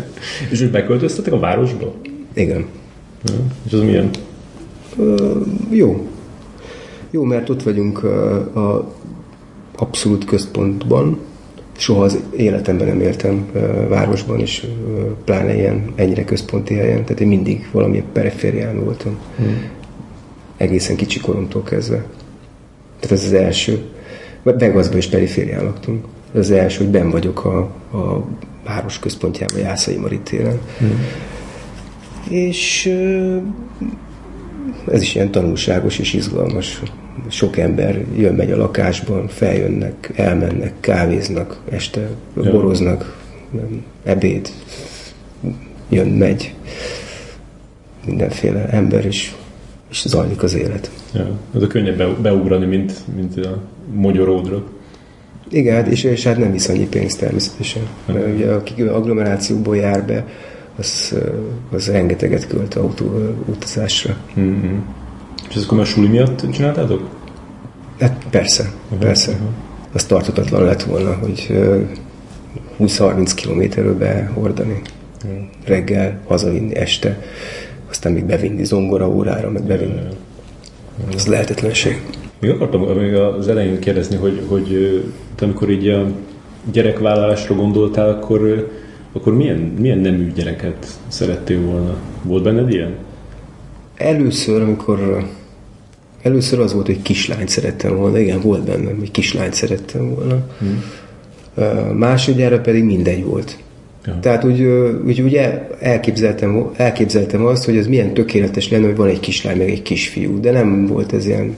és úgy beköltöztetek a városba? Igen. Ja. És az milyen? Uh, jó. Jó, mert ott vagyunk uh, a abszolút központban. Soha az életemben nem éltem városban, és pláne ilyen ennyire központi helyen. Tehát én mindig valami periférián voltam. Hmm. Egészen kicsi koromtól kezdve. Tehát ez az első. Vegasban is periférián laktunk. Ez az első, hogy ben vagyok a, a város központjában, Jászai Maritéren. Hmm és ez is ilyen tanulságos és izgalmas. Sok ember jön-megy a lakásban, feljönnek, elmennek, kávéznak, este ja. boroznak, ebéd, jön, megy, mindenféle ember, és, és zajlik az élet. Ja, ez a könnyebb beugrani, mint, mint a magyaródra. Igen, és, és hát nem visz annyi pénzt természetesen. Mert ugye aki agglomerációból jár be, az, az rengeteget költ autó utazásra. Mm-hmm. És ezt akkor a suli miatt csináltátok? Hát persze, uh-huh, persze. Uh-huh. Az tartatatlan lett volna, hogy 20-30 kilométerről behordani. Uh-huh. Reggel, hazavinni este, aztán még bevinni zongora órára, meg bevinni. Uh-huh. Az lehetetlenség. Még akartam még az elején kérdezni, hogy, hogy te amikor így a gyerekvállalásra gondoltál, akkor akkor milyen, milyen nemű gyereket szerettél volna? Volt benned ilyen? Először, amikor először az volt, hogy kislányt szerettem volna, igen, volt bennem, hogy kislányt szerettem volna. Hmm. Másodjára pedig mindegy volt. Ja. Tehát úgy, úgy, úgy elképzeltem, elképzeltem azt, hogy ez milyen tökéletes lenne, hogy van egy kislány, meg egy kisfiú, de nem volt ez ilyen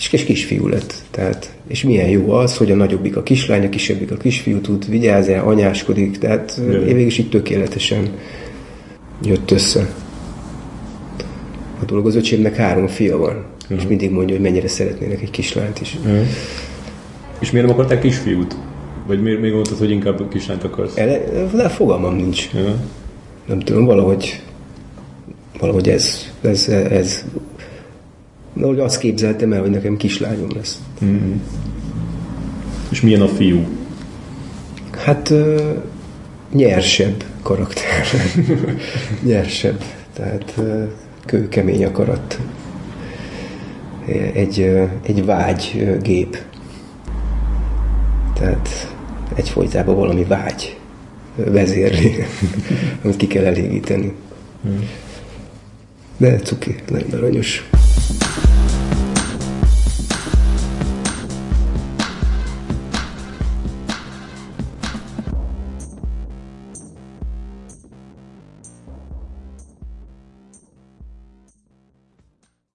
és kis kisfiú lett. Tehát, és milyen jó az, hogy a nagyobbik a kislány, a kisebbik a kisfiú tud vigyázni, anyáskodik, tehát Jö. én végül is így tökéletesen jött össze. A dolog az öcsémnek három fia van, Jö. és mindig mondja, hogy mennyire szeretnének egy kislányt is. Jö. És miért nem akarták kisfiút? Vagy miért még mondtad, hogy inkább kislányt akarsz? Ele, de fogalmam nincs. Jö. Nem tudom, valahogy valahogy ez, ez, ez de hogy azt képzeltem el, hogy nekem kislányom lesz. Mm-hmm. És milyen a fiú? Hát uh, nyersebb karakter. nyersebb. Tehát uh, kőkemény akarat. Egy, egy vágy gép. Tehát egyfolytában valami vágy vezérli, amit ki kell elégíteni. Mm. De cuki, nagyon aranyos.